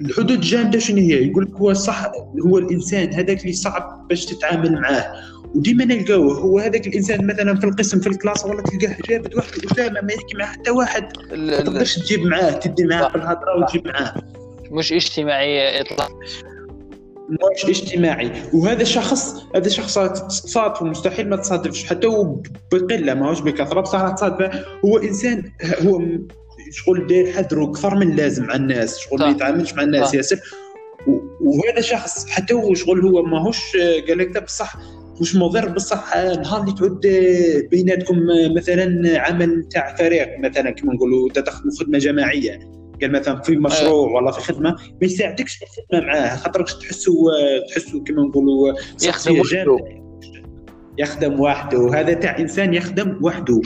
Speaker 1: الحدود الجامده شنو هي؟ يقول لك هو صح هو الإنسان هذاك اللي صعب باش تتعامل معاه. وديما نلقاوه هو هذاك الإنسان مثلا في القسم في الكلاس ولا تلقاه جابت واحد اسامه ما يحكي مع حتى واحد. ما تقدرش تجيب معاه تدي معاه في الهضرة وتجيب معاه.
Speaker 2: مش اجتماعي اطلاقا.
Speaker 1: مش اجتماعي. وهذا شخص هذا شخص تصادف مستحيل ما تصادفش. حتى هو بقلة ماهوش بكثرة بصح تصادف هو إنسان هو شغل داير حذره أكثر من اللازم مع الناس شغل ما يتعاملش مع الناس ياسر. وهذا شخص حتى هو شغل هو ماهوش قال لك بصح مش مضر بصح نهار اللي تعود بيناتكم مثلا عمل تاع فريق مثلا كما نقولوا تدخلوا خدمه جماعية. قال مثلا في مشروع ولا في خدمة ما يساعدكش في الخدمة معاه خاطرك تحسوا تحسوا كما نقولوا
Speaker 2: يخدم وحده.
Speaker 1: يخدم وحده. وهذا تاع إنسان يخدم وحده.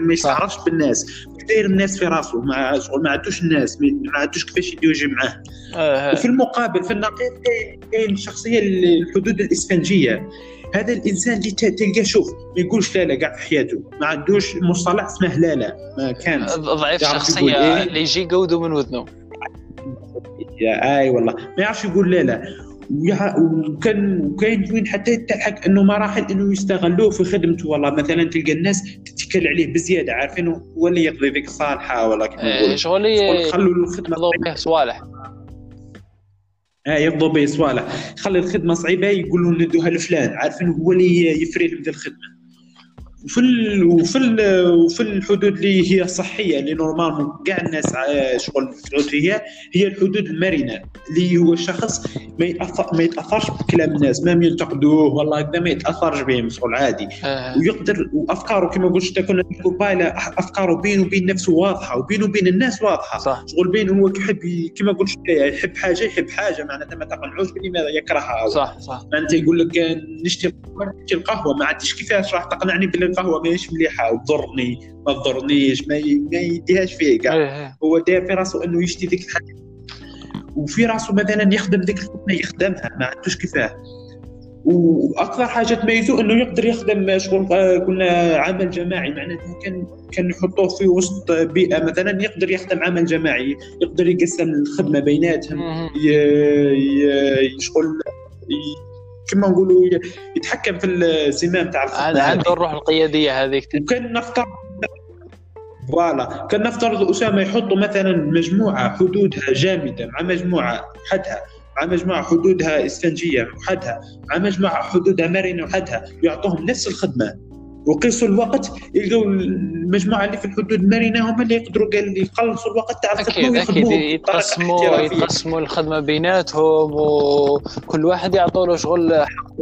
Speaker 1: ما يستعرفش بالناس. داير الناس في راسه ما شغل ما عندوش الناس. ما عندوش كيفاش يدوجي معاه. آه وفي المقابل في النقيض كاين الشخصيه الحدود الإسفنجية. هذا الإنسان اللي تلقاه شوف ما يقولش لا لا كاع في حياته. ما عندوش مصطلح اسمه لا لا ما كان.
Speaker 2: ضعيف شخصية إيه؟ اللي يجي قوده من وذنه
Speaker 1: يا أي والله. ما يعرفش يقول لا لا. وكان وكاين وين حتى يتحق إنه مراحل إنه يستغلوه في خدمته. والله مثلا تلقى الناس تتكل عليه بزيادة عارفين هو اللي يقضي ذيك الصالحة ولا كيف
Speaker 2: نقول شغل خلوا الخدمه صوالح.
Speaker 1: آه يقضوا به صوالح. يخلي الخدمة صعيبة يقولوا ندوها لفلان عارفين هو اللي يفري لهم الخدمة. وفي ال وفي ال وفي الحدود اللي هي صحية اللي normalement كاع الناس شغل تعود فيها هي الحدود المرنة اللي هو الشخص ما يتاثر ما يتأثرش بكلام الناس ما ينتقدوه والله هكذا ما يتأثرش بهم شغل عادي آه. ويقدر وأفكاره كما قلت كنا نقول بايلة أفكاره بينه وبين نفسه واضحة وبينه وبين الناس واضحة
Speaker 2: صح.
Speaker 1: شغل بينه هو يحب كما قلت يحب حاجة يحب حاجة معناتها ما تقنعوش بلماذا يكرهها
Speaker 2: صح صح
Speaker 1: معناتها يقول لك نشتي القهوة ما عنديش كيفاش راح تقنعني بلي القهوه ماهيش مليحة وتضرني ما تضرنيش ما, ما يديهاش فيه كاع.
Speaker 2: إيه، إيه.
Speaker 1: هو داير في راسه إنه يشتي ذيك الحاجة. وفي راسه مثلا يخدم ذيك الخدمه يخدمها ما عندوش كيفاه وأكثر حاجة تميزه إنه يقدر يخدم شغل قلنا عمل جماعي. معناتها كان كان يحطوه في وسط بيئة مثلا يقدر يخدم عمل جماعي يقدر يقسم الخدمة بيناتهم شغل كما نقولوا يتحكم في الزمام تاع
Speaker 2: عنده الروح القيادية هذيك.
Speaker 1: وكان نفترض فوالا. كان نفترض أسامة يحطوا مثلا مجموعة حدودها جامدة مع مجموعة حدها مع مجموعة حدودها إسفنجية وحدها مع مجموعة حدودها مرنه وحدها يعطوهم نفس الخدمة. وقيسوا الوقت يلقوا المجموعة اللي في الحدود المرنه هم اللي يقدروا قال يقلصوا الوقت تاع
Speaker 2: الخدمة أكيد أكيد يتقسموا يتقسموا الخدمة بيناتهم وكل واحد يعطوا له شغل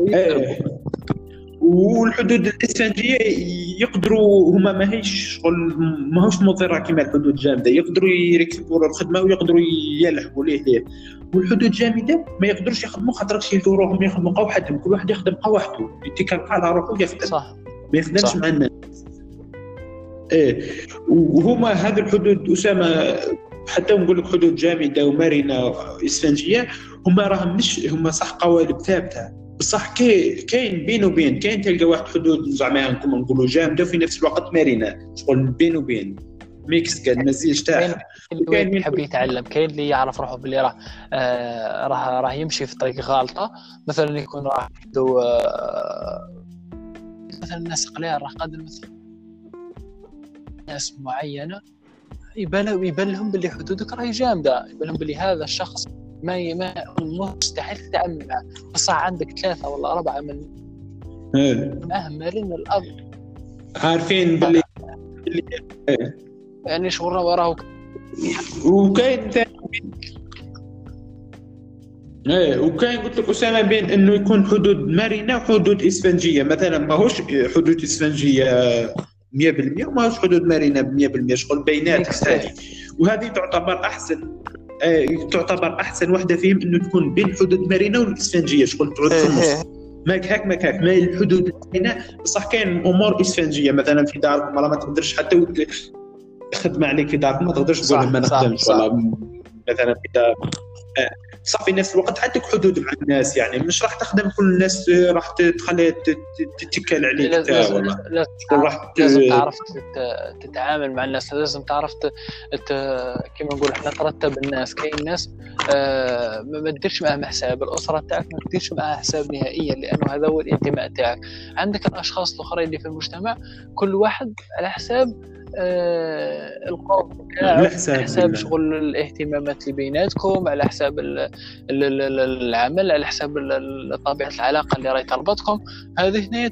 Speaker 1: إيه. والحدود الإسفنجية يقدروا هما ماهيش شغل ماهوش مضرة كما الحدود الجامدة. يقدروا يركبوا الخدمة ويقدروا يلحقوا ليه ليه. والحدود الجامدة ما يقدروش يخدموا خاطر يلقوا روحهم يخدموا قا وحدهم كل واحد يخدم قا وحده. يتكل على روحه ويخدم
Speaker 2: صح.
Speaker 1: ما يخدمش مع الناس. إيه. وهما هذه الحدود أسامة حتى نقول لك حدود جامده ومرنه إسفنجية هما راهم مش هما صح قوالب ثابتة. بصح كاين بين وبين كاين تلقى واحد حدود زعما كما نقولوا جامده وفي نفس الوقت مرنه شغل بين وبين. ميكس كان مزيج تاعها
Speaker 2: كاين اللي يحب يتعلم كاين اللي يعرف روحه باللي راه آه راه راه يمشي في طريق غالطه مثلا يكون راه عنده آه مثلا الناس قليل راه قادر مثلا ناس معينة يبان يبان لهم باللي حدودك راهي جامدة يبان لهم باللي هذا الشخص ما ما مستحيل تتعامل معه بصح عندك ثلاثة ولا اربعه من
Speaker 1: إيه.
Speaker 2: مهملين الأرض
Speaker 1: عارفين باللي
Speaker 2: يعني شغل وراه
Speaker 1: وكاين إيه وكاين قلت لك أسامة بين إنه يكون حدود مرنه وحدود إسفنجية. مثلا ماهوش حدود إسفنجية 100% وماهوش حدود مرنه ب 100% شغل بينات هذه وهذه تعتبر أحسن آه، تعتبر أحسن وحدة فيهم إنه تكون بين حدود مرنه والاسفنجيه شغل تعود في النص. ماك هاك ماك هاك ما الحدود المرنه بصح كاين أمور إسفنجية. مثلا في داركم ولا ما تقدرش حتى خدمة عليك في داركم ما تقدرش تقول ما نخدمش ولا مثلا في دار صح في نفس الوقت عندك حدود مع الناس يعني. مش راح تخدم كل الناس راح تخليها تتكل عليك
Speaker 2: لازم, لازم, لازم تعرف تتعامل مع الناس. لازم تعرف كما نقول إحنا ترتب الناس. كاين ناس آه ما تديرش معاهم حساب. الأسرة تاعك ما تديرش معاها حساب نهائيا لأنه هذا هو الانتماء تاعك. عندك الأشخاص الأخرين اللي في المجتمع كل واحد على حساب آه، القرض على حساب شغل الاهتمامات اللي بيناتكم على حساب العمل على حساب طبيعة العلاقة اللي راهي تربطكم. هذه هنا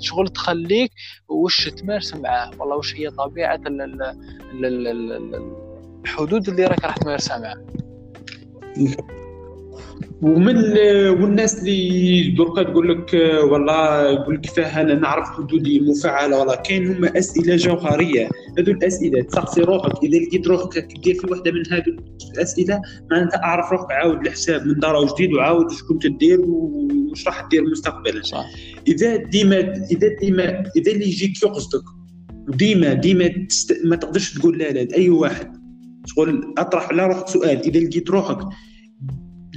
Speaker 2: شغل تخليك وش تمارس معاه. والله وش هي طبيعة الحدود اللي راك راح تمارسها معاه.
Speaker 1: ومن والناس اللي دركا تقول لك والله يقول لك كيفاه أنا نعرف حدودي مفعله والله كاين هما أسئلة جوهرية. هذو الأسئلة تسقسي روحك. إذا لقيت روحك دير في وحدة من هذو الأسئلة معناتها أعرف روحك عاود الحساب من دار جديد وعاود واش كنت دير واش راح دير مستقبلا. إذا ديما إذا ديما إذا اللي يجيك يقصدك وديما ديما تست... ما تقدرش تقول لا لا لأي واحد. شغل أطرح على روحك سؤال. إذا لقيت روحك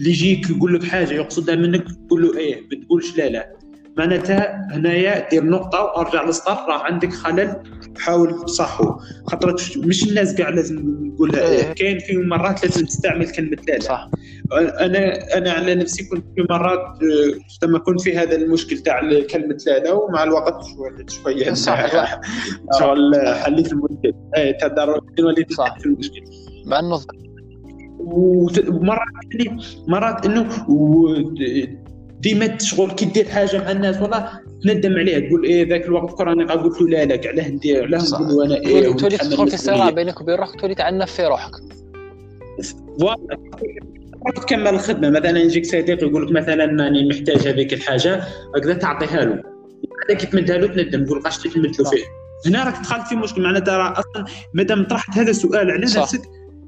Speaker 1: اللي يجيك يقول لك حاجة يقصدها منك تقول له إيه ما تقولش لا لا. معناتها هنايا دير نقطة وأرجع للسطر راه عندك خلل حاول تصحو خاطر مش الناس كاع لازم نقولها. إيه. كاين في مرات لازم تستعمل كلمة لا لا. صح. أنا أنا على نفسي كنت في مرات لما كنت في هذا المشكل تاع كلمه لا لا ومع الوقت شوية شوية. [LAUGHS] شغل حليت المشكل. اي تدرج وليت في المشكل.
Speaker 2: مع إنه
Speaker 1: ومرات مرات إنه ديما شغل كي دير حاجة مع الناس والله تندم عليها تقول إيه ذاك الوقت كره قلت له لا لا علاه ندير علاه نقول أنا إيه
Speaker 2: تولي تدخل في صراع بينك وبين روحك تولي تعنف في روحك.
Speaker 1: voilà تكمل الخدمة. مثلا يجيك صديق يقول لك مثلا راني محتاج هذيك الحاجة هكذا تعطيها له. بعد كي تمدها له تندم تقول قاش تمد له فيه. هنا راك دخلت في مشكل معناتها أصلا مادام طرحت هذا السؤال على نفسك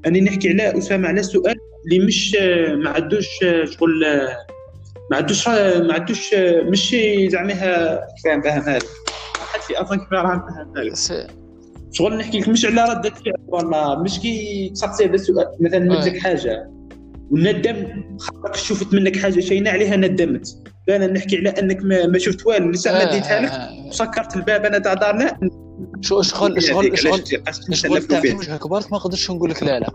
Speaker 1: أني نحكي على أسامة على سؤال اللي مش ما عندوش شغل ما عندوش ما عندوش مش زعما فاهم فاهم هذا حد في أصلا كيف راه فاهم شغل نحكي لك مش على ردة فعل والله. مش كي تسقسي هذا السؤال مثلا مدلك حاجة وندم خاطرك شفت منك حاجة شينة عليها ندمت. لا أنا نحكي على أنك ما, ما شفت والو لسه ما ديتها لك وسكرت الباب أنا تاع دار لا
Speaker 2: شو شغل شغل شغل شغل تاع وجهك كبرت ما نقدرش نقول لك لا لا.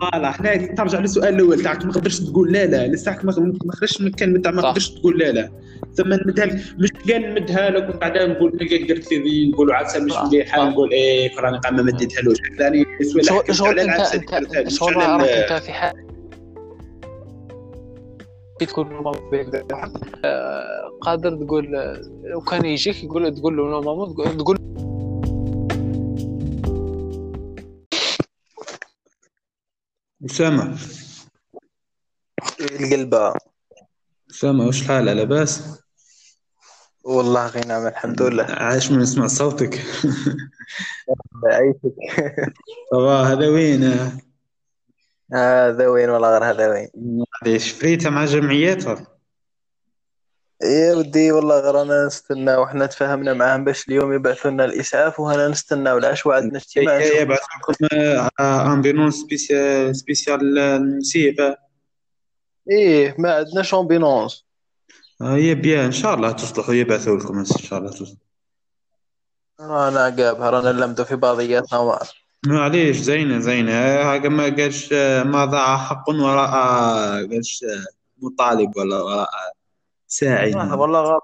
Speaker 1: فوالا حنا ترجع للسؤال الأول تاعك. ما تقدرش تقول لا لا. لسه ما خرجش من الكلمة تاع ما تقدرش تقول لا لا. ثم نمدها لك. مش قال نمدها لك ومن بعدها نقول لك قلت لي نقول عاد مش مليحه نقول إيه راني قام ما مديتهالوش. ثاني
Speaker 2: شغل شغل أنت؟ شغل أنت في حال تكون آه، قادر تقول لو كان يجيك يقول تقول له نو ماما تقول
Speaker 1: أسامة.
Speaker 3: القلبة.
Speaker 1: أسامة وش الحال؟ لاباس؟
Speaker 3: والله غي نعم الحمد لله.
Speaker 1: عايش من نسمع صوتك. [LAUGHS]
Speaker 3: عايشك.
Speaker 1: طبعا هذا وين؟
Speaker 3: هذا وين والله غير هذا وين
Speaker 1: معليش فريتها مع جمعياتها
Speaker 3: يا ودي والله غير أنا نستنى وحنا تفاهمنا معاهم باش اليوم يبعثوا لنا الإسعاف وهنا نستنى والعشوة عندنا اجتماع
Speaker 1: يبعث لكم ambulance spéciale spéciale ça
Speaker 3: va إيه ما عندناش ambulance
Speaker 1: هي بيان إن شاء الله تصلحوا يبعثوا لكم إن شاء الله تصلحوا.
Speaker 3: رانا قابها رانا نلمدوا في بعضياتنا وما
Speaker 1: معليش زينة زينة. هاكا ما قالش ما ضاع حق وراء قالش مطالب ولا وراء ساعي.
Speaker 3: والله غلط.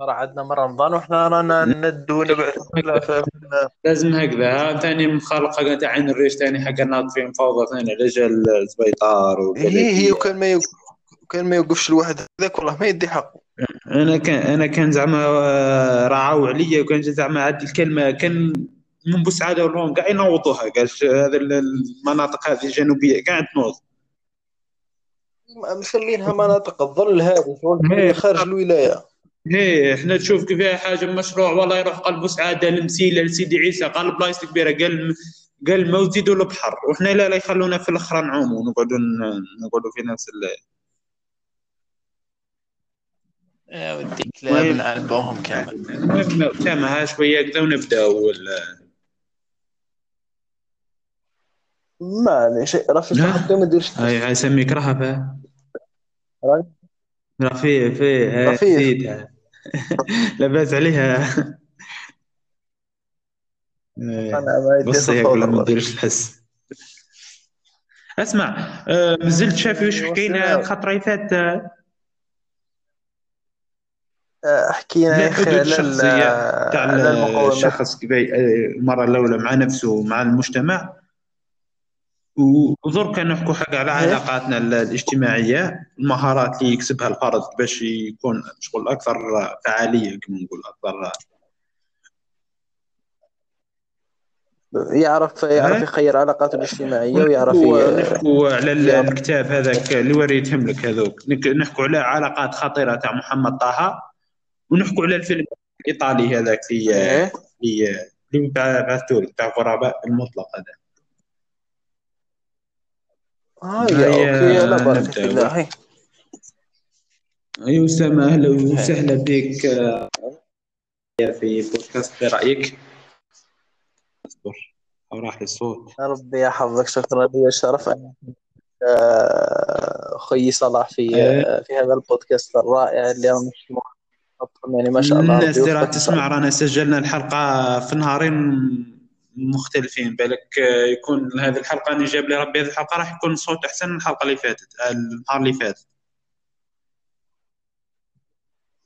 Speaker 3: راه عندنا من رمضان وحنا رانا ندو [LAUGHS]
Speaker 1: لازم هكذا. ثاني مخالقة تاع عين الريش ثاني حق ناطفين فوضى ثاني على جال السبيطار
Speaker 3: هي هي وكان ما يوقف كان ما يوقفش الواحد هذاك والله ما يدي حقه.
Speaker 1: أنا كان أنا كان زعما رعاو عليا وكان زعما هذه الكلمة كان من بوسعاده ولهم كاع ينوضوها قال هذه المناطق هذه الجنوبية كاع تنوض.
Speaker 3: مسمينها مناطق الظل هذه خارج الولاية.
Speaker 1: هي إحنا تشوف كيف حاجة مشروع والله يروح قلب سعاده لمسيلة لسيدي عيسى قال بلايص كبيرة قال قال الموت زيدوا البحر وحنا لا لا يخلونا في الآخر نعوموا ونقعدوا نقعدوا في نفس ال
Speaker 2: يا ودي كلاب نعلبوهم كامل.
Speaker 1: المهم تمها شوية كذا ونبداو
Speaker 2: ما عليه شيء راه في حتى ما ديرش
Speaker 1: هاي هاي سميك رهبه رفيع في
Speaker 2: رفيع.
Speaker 1: جديدة [LAUGHS] لباس عليها.
Speaker 2: ما يدير
Speaker 1: بص هيك ولا ما. تديرش الحس اسمع آه، مازلت شافي وش حكينا الخطرة اللي فاتت؟
Speaker 2: آه، حكينا يا
Speaker 1: أخي
Speaker 2: على ال-
Speaker 1: شخصية تاع
Speaker 2: على المقاومات
Speaker 1: الشخص كيف المرة الأولى مع نفسه ومع المجتمع. ودركا نحكوا حاجة على
Speaker 2: إيه.
Speaker 1: علاقاتنا ال- الاجتماعية المهارات اللي يكسبها الفرد باش يكون شغل أكثر فعالية كما نقول أكثر
Speaker 2: يعرف يعرف
Speaker 1: إيه.
Speaker 2: يخير علاقاته الاجتماعية ويعرف
Speaker 1: نحكوا على. الكتاب هذاك اللي وريتهم لك هذوك نحكوا على علاقات خطيرة تاع محمد طه ونحكوا على الفيلم الإيطالي هذاك اللي
Speaker 2: إيه.
Speaker 1: اللي بعثته لك تاع غرباء المطلق هذا هيا
Speaker 2: يا أوكي لا بارك. الله هي.
Speaker 1: أي أسامة أهلا وسهلا بك آه، في بودكاست برأيك أصبر راح الصوت
Speaker 2: ربي يحفظك شكرا لي الشرف ان آه، أخي صلاح في
Speaker 1: إيه.
Speaker 2: في هذا البودكاست الرائع اللي أنا مش يعني ما شاء الله
Speaker 1: الناس اللي راح. تسمع رانا سجلنا الحلقة في نهارين مختلفين بالك آه، يكون هذه الحلقة أنا جاب لي ربي هذه الحلقة راح يكون الصوت أحسن من الحلقة اللي فاتت آه، النهار اللي فات.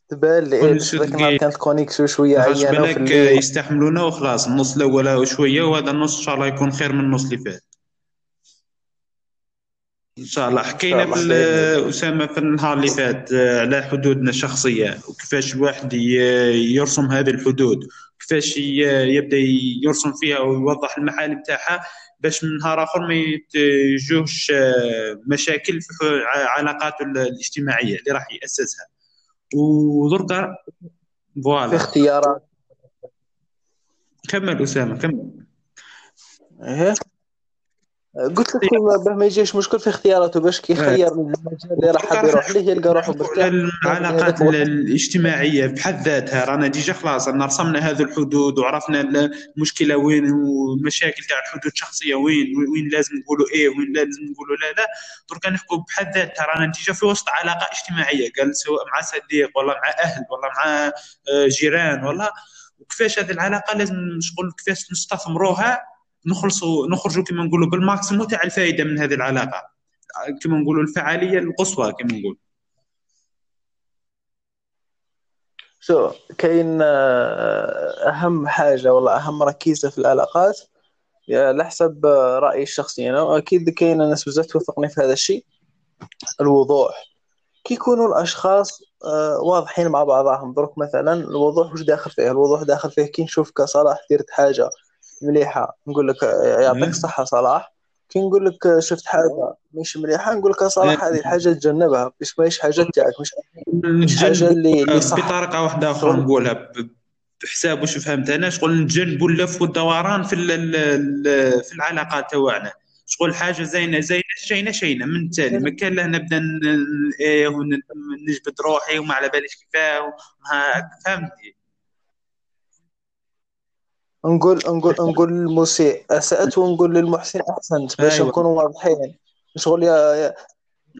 Speaker 2: تبان لي إيه،. كانت كونيكسيون شوية عيانة
Speaker 1: بالك
Speaker 2: الليل.
Speaker 1: يستحملونا وخلاص النص الأول شوية وهذا النص إن شاء الله يكون خير من النص اللي فات. إن شاء الله. حكينا
Speaker 2: شاء
Speaker 1: في في النهار اللي فات آه، على حدودنا الشخصية. وكيفاش الواحد يرسم هذه الحدود؟ كيفاش ي- يبدأ يرسم فيها ويوضح المحال بتاعها باش من نهار آخر ما يتجوش آه، مشاكل في علاقاته الاجتماعية اللي راح يأسسها. ودركا
Speaker 2: في
Speaker 1: voilà
Speaker 2: اختيارات.
Speaker 1: كمل أسامة كمل.
Speaker 2: قلت لك باه ما يجيش مشكل في اختياراته باش كيخير المجال اللي راح حاب يروح ليه يلقى روحه مرتاح
Speaker 1: العلاقات الاجتماعية بحد ذاتها رانا déjà خلاص رانا رسمنا هذه الحدود وعرفنا المشكلة وين والمشاكل تاع الحدود الشخصية وين وين لازم نقولوا إيه وين لازم نقولوا لا لا. درك نحكوا بحد ذاتها رانا déjà في وسط علاقة اجتماعية قال سواء مع صديق ولا مع أهل ولا مع آه، جيران ولا. وكيفاش هذه العلاقة لازم شغل كيفاش نستثمروها نخلصوا نخرجوا كما نقولوا بال maximum تاع الفائدة من هذه العلاقة. كما نقولوا الفعالية القصوى كما نقول
Speaker 2: شو كاين آه، أهم حاجة والله أهم ركيزة في العلاقات؟ على حسب رأيي الشخصي. أنا واكيد كاين ناس بزاف توافقني في هذا الشيء. الوضوح. كي يكونوا الأشخاص آه، واضحين مع بعضهم. درك مثلا الوضوح وش داخل فيه؟ الوضوح داخل فيه كي نشوفك صلاح درت حاجة. مليحة. نقول لك آه، يعطيك
Speaker 1: إيه.
Speaker 2: الصحه صلاح. كي نقول لك آه، شفت حاجة مش مليحة نقول لك صلاح
Speaker 1: إيه.
Speaker 2: هذه الحاجة تجنبها. باش ماهيش حاجة تاعك مش حاجة اللي صح.
Speaker 1: بطريقة واحدة آخرى نقولها. بحساب واش فهمت أنا؟ شغل نتجنبوا اللف والدوران في في العلاقات تاعنا. شغل حاجة زينة زينة شينة شينة من التالي. ما كان له نبدأ ون- نجبد روحي وما على باليش كيفاه فهمتني
Speaker 2: نقول نقول نقول للمسيء اسأت ونقول للمحسن احسنت باش
Speaker 1: أيوة.
Speaker 2: نكونوا واضحين شغل يا يا-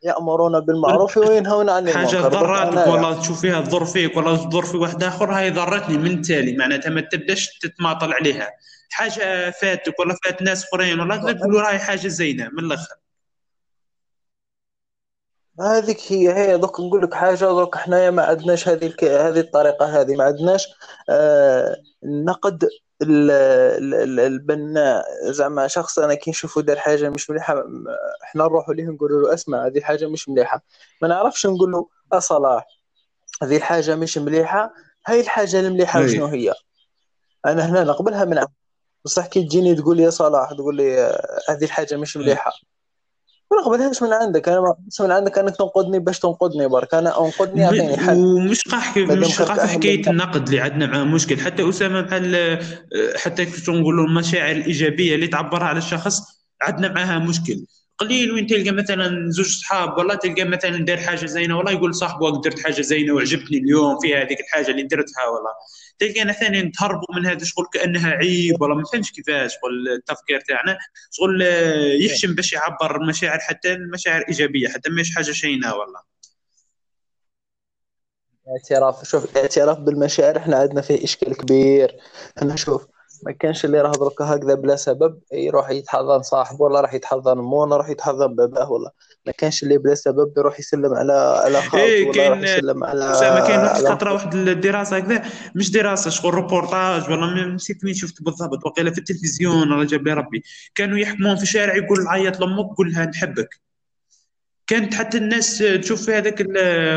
Speaker 2: يأمرون بالمعروف وينهون عن
Speaker 1: حاجة
Speaker 2: المنكر درك
Speaker 1: ضراتك. ولا تشوف فيها تضر فيك ولا تضر في واحد آخر هاي ضرتني من التالي معناتها ما تبدأش تتماطل عليها حاجة فاتك ولا فات ناس أخرين ولا تقولوا راهي حاجة زينة من الآخر
Speaker 2: هذيك هي هي دوك نقول لك حاجة دوك حنايا ما عندناش هذه. هذه الطريقة هذه ما عندناش آه ال- البناء زعما شخص أنا كي نشوفه دار حاجة مش مليحة إحنا نروحوا ليه نقولوا له أسمع هذه حاجة مش مليحة. ما نعرفش نقول له صلاح هذه الحاجة مش مليحة هاي الحاجة المليحة
Speaker 1: أي.
Speaker 2: شنو هي؟ أنا هنا نقبلها من عندك بصح كي تجيني تقول لي يا صلاح تقول لي آه، هذه الحاجة مش مليحة. ما نقبلهاش من عندك. أنا ما نقبلش من عندك. أنك تنقدني باش تنقدني برك. أنا انقدني أعطيني حل
Speaker 1: ومش قاع
Speaker 2: مادام
Speaker 1: مش
Speaker 2: أهل
Speaker 1: حكاية
Speaker 2: النقد
Speaker 1: اللي عندنا معاه مشكل. حتى أسامة بحال حتى كيف نقولوا المشاعر الايجابيه اللي تعبرها على الشخص عندنا معاها مشكل. قليل وين تلقى مثلا زوج صحاب والله تلقى مثلا دار حاجة زينة والله يقول صاحبه درت حاجة زينة وعجبتني اليوم في هذيك الحاجة اللي درتها والله. تلقانا ثاني تهربوا من هذا شغل كأنها عيب ولا ما فهمتش كيفاش شغل التفكير تاعنا. شغل يحشم باش يعبر المشاعر حتى المشاعر إيجابية حتى مش حاجة شينة والله.
Speaker 2: اعتراف شوف الاعتراف بالمشاعر إحنا عندنا فيه إشكال كبير. أنا شوف ما كانش اللي راه درك هكذا بلا سبب يروح يتحضن صاحبه ولا راح يتحضن مو ولا راح يتحضن باباه ولا ما كانش اللي بلا سبب يروح يسلم على على خالته
Speaker 1: إيه
Speaker 2: ولا راح يسلم على
Speaker 1: اسامه كاين واحد الخطره واحد الدراسة هكذا مش دراسة شغل روبورتاج ولا نسيت وين شفت بالضبط وقيله في التلفزيون ولا جاب لي ربي. كانوا يحكمون في الشارع يقول عيط لأمك قول لها نحبك. كانت حتى الناس تشوف في هذاك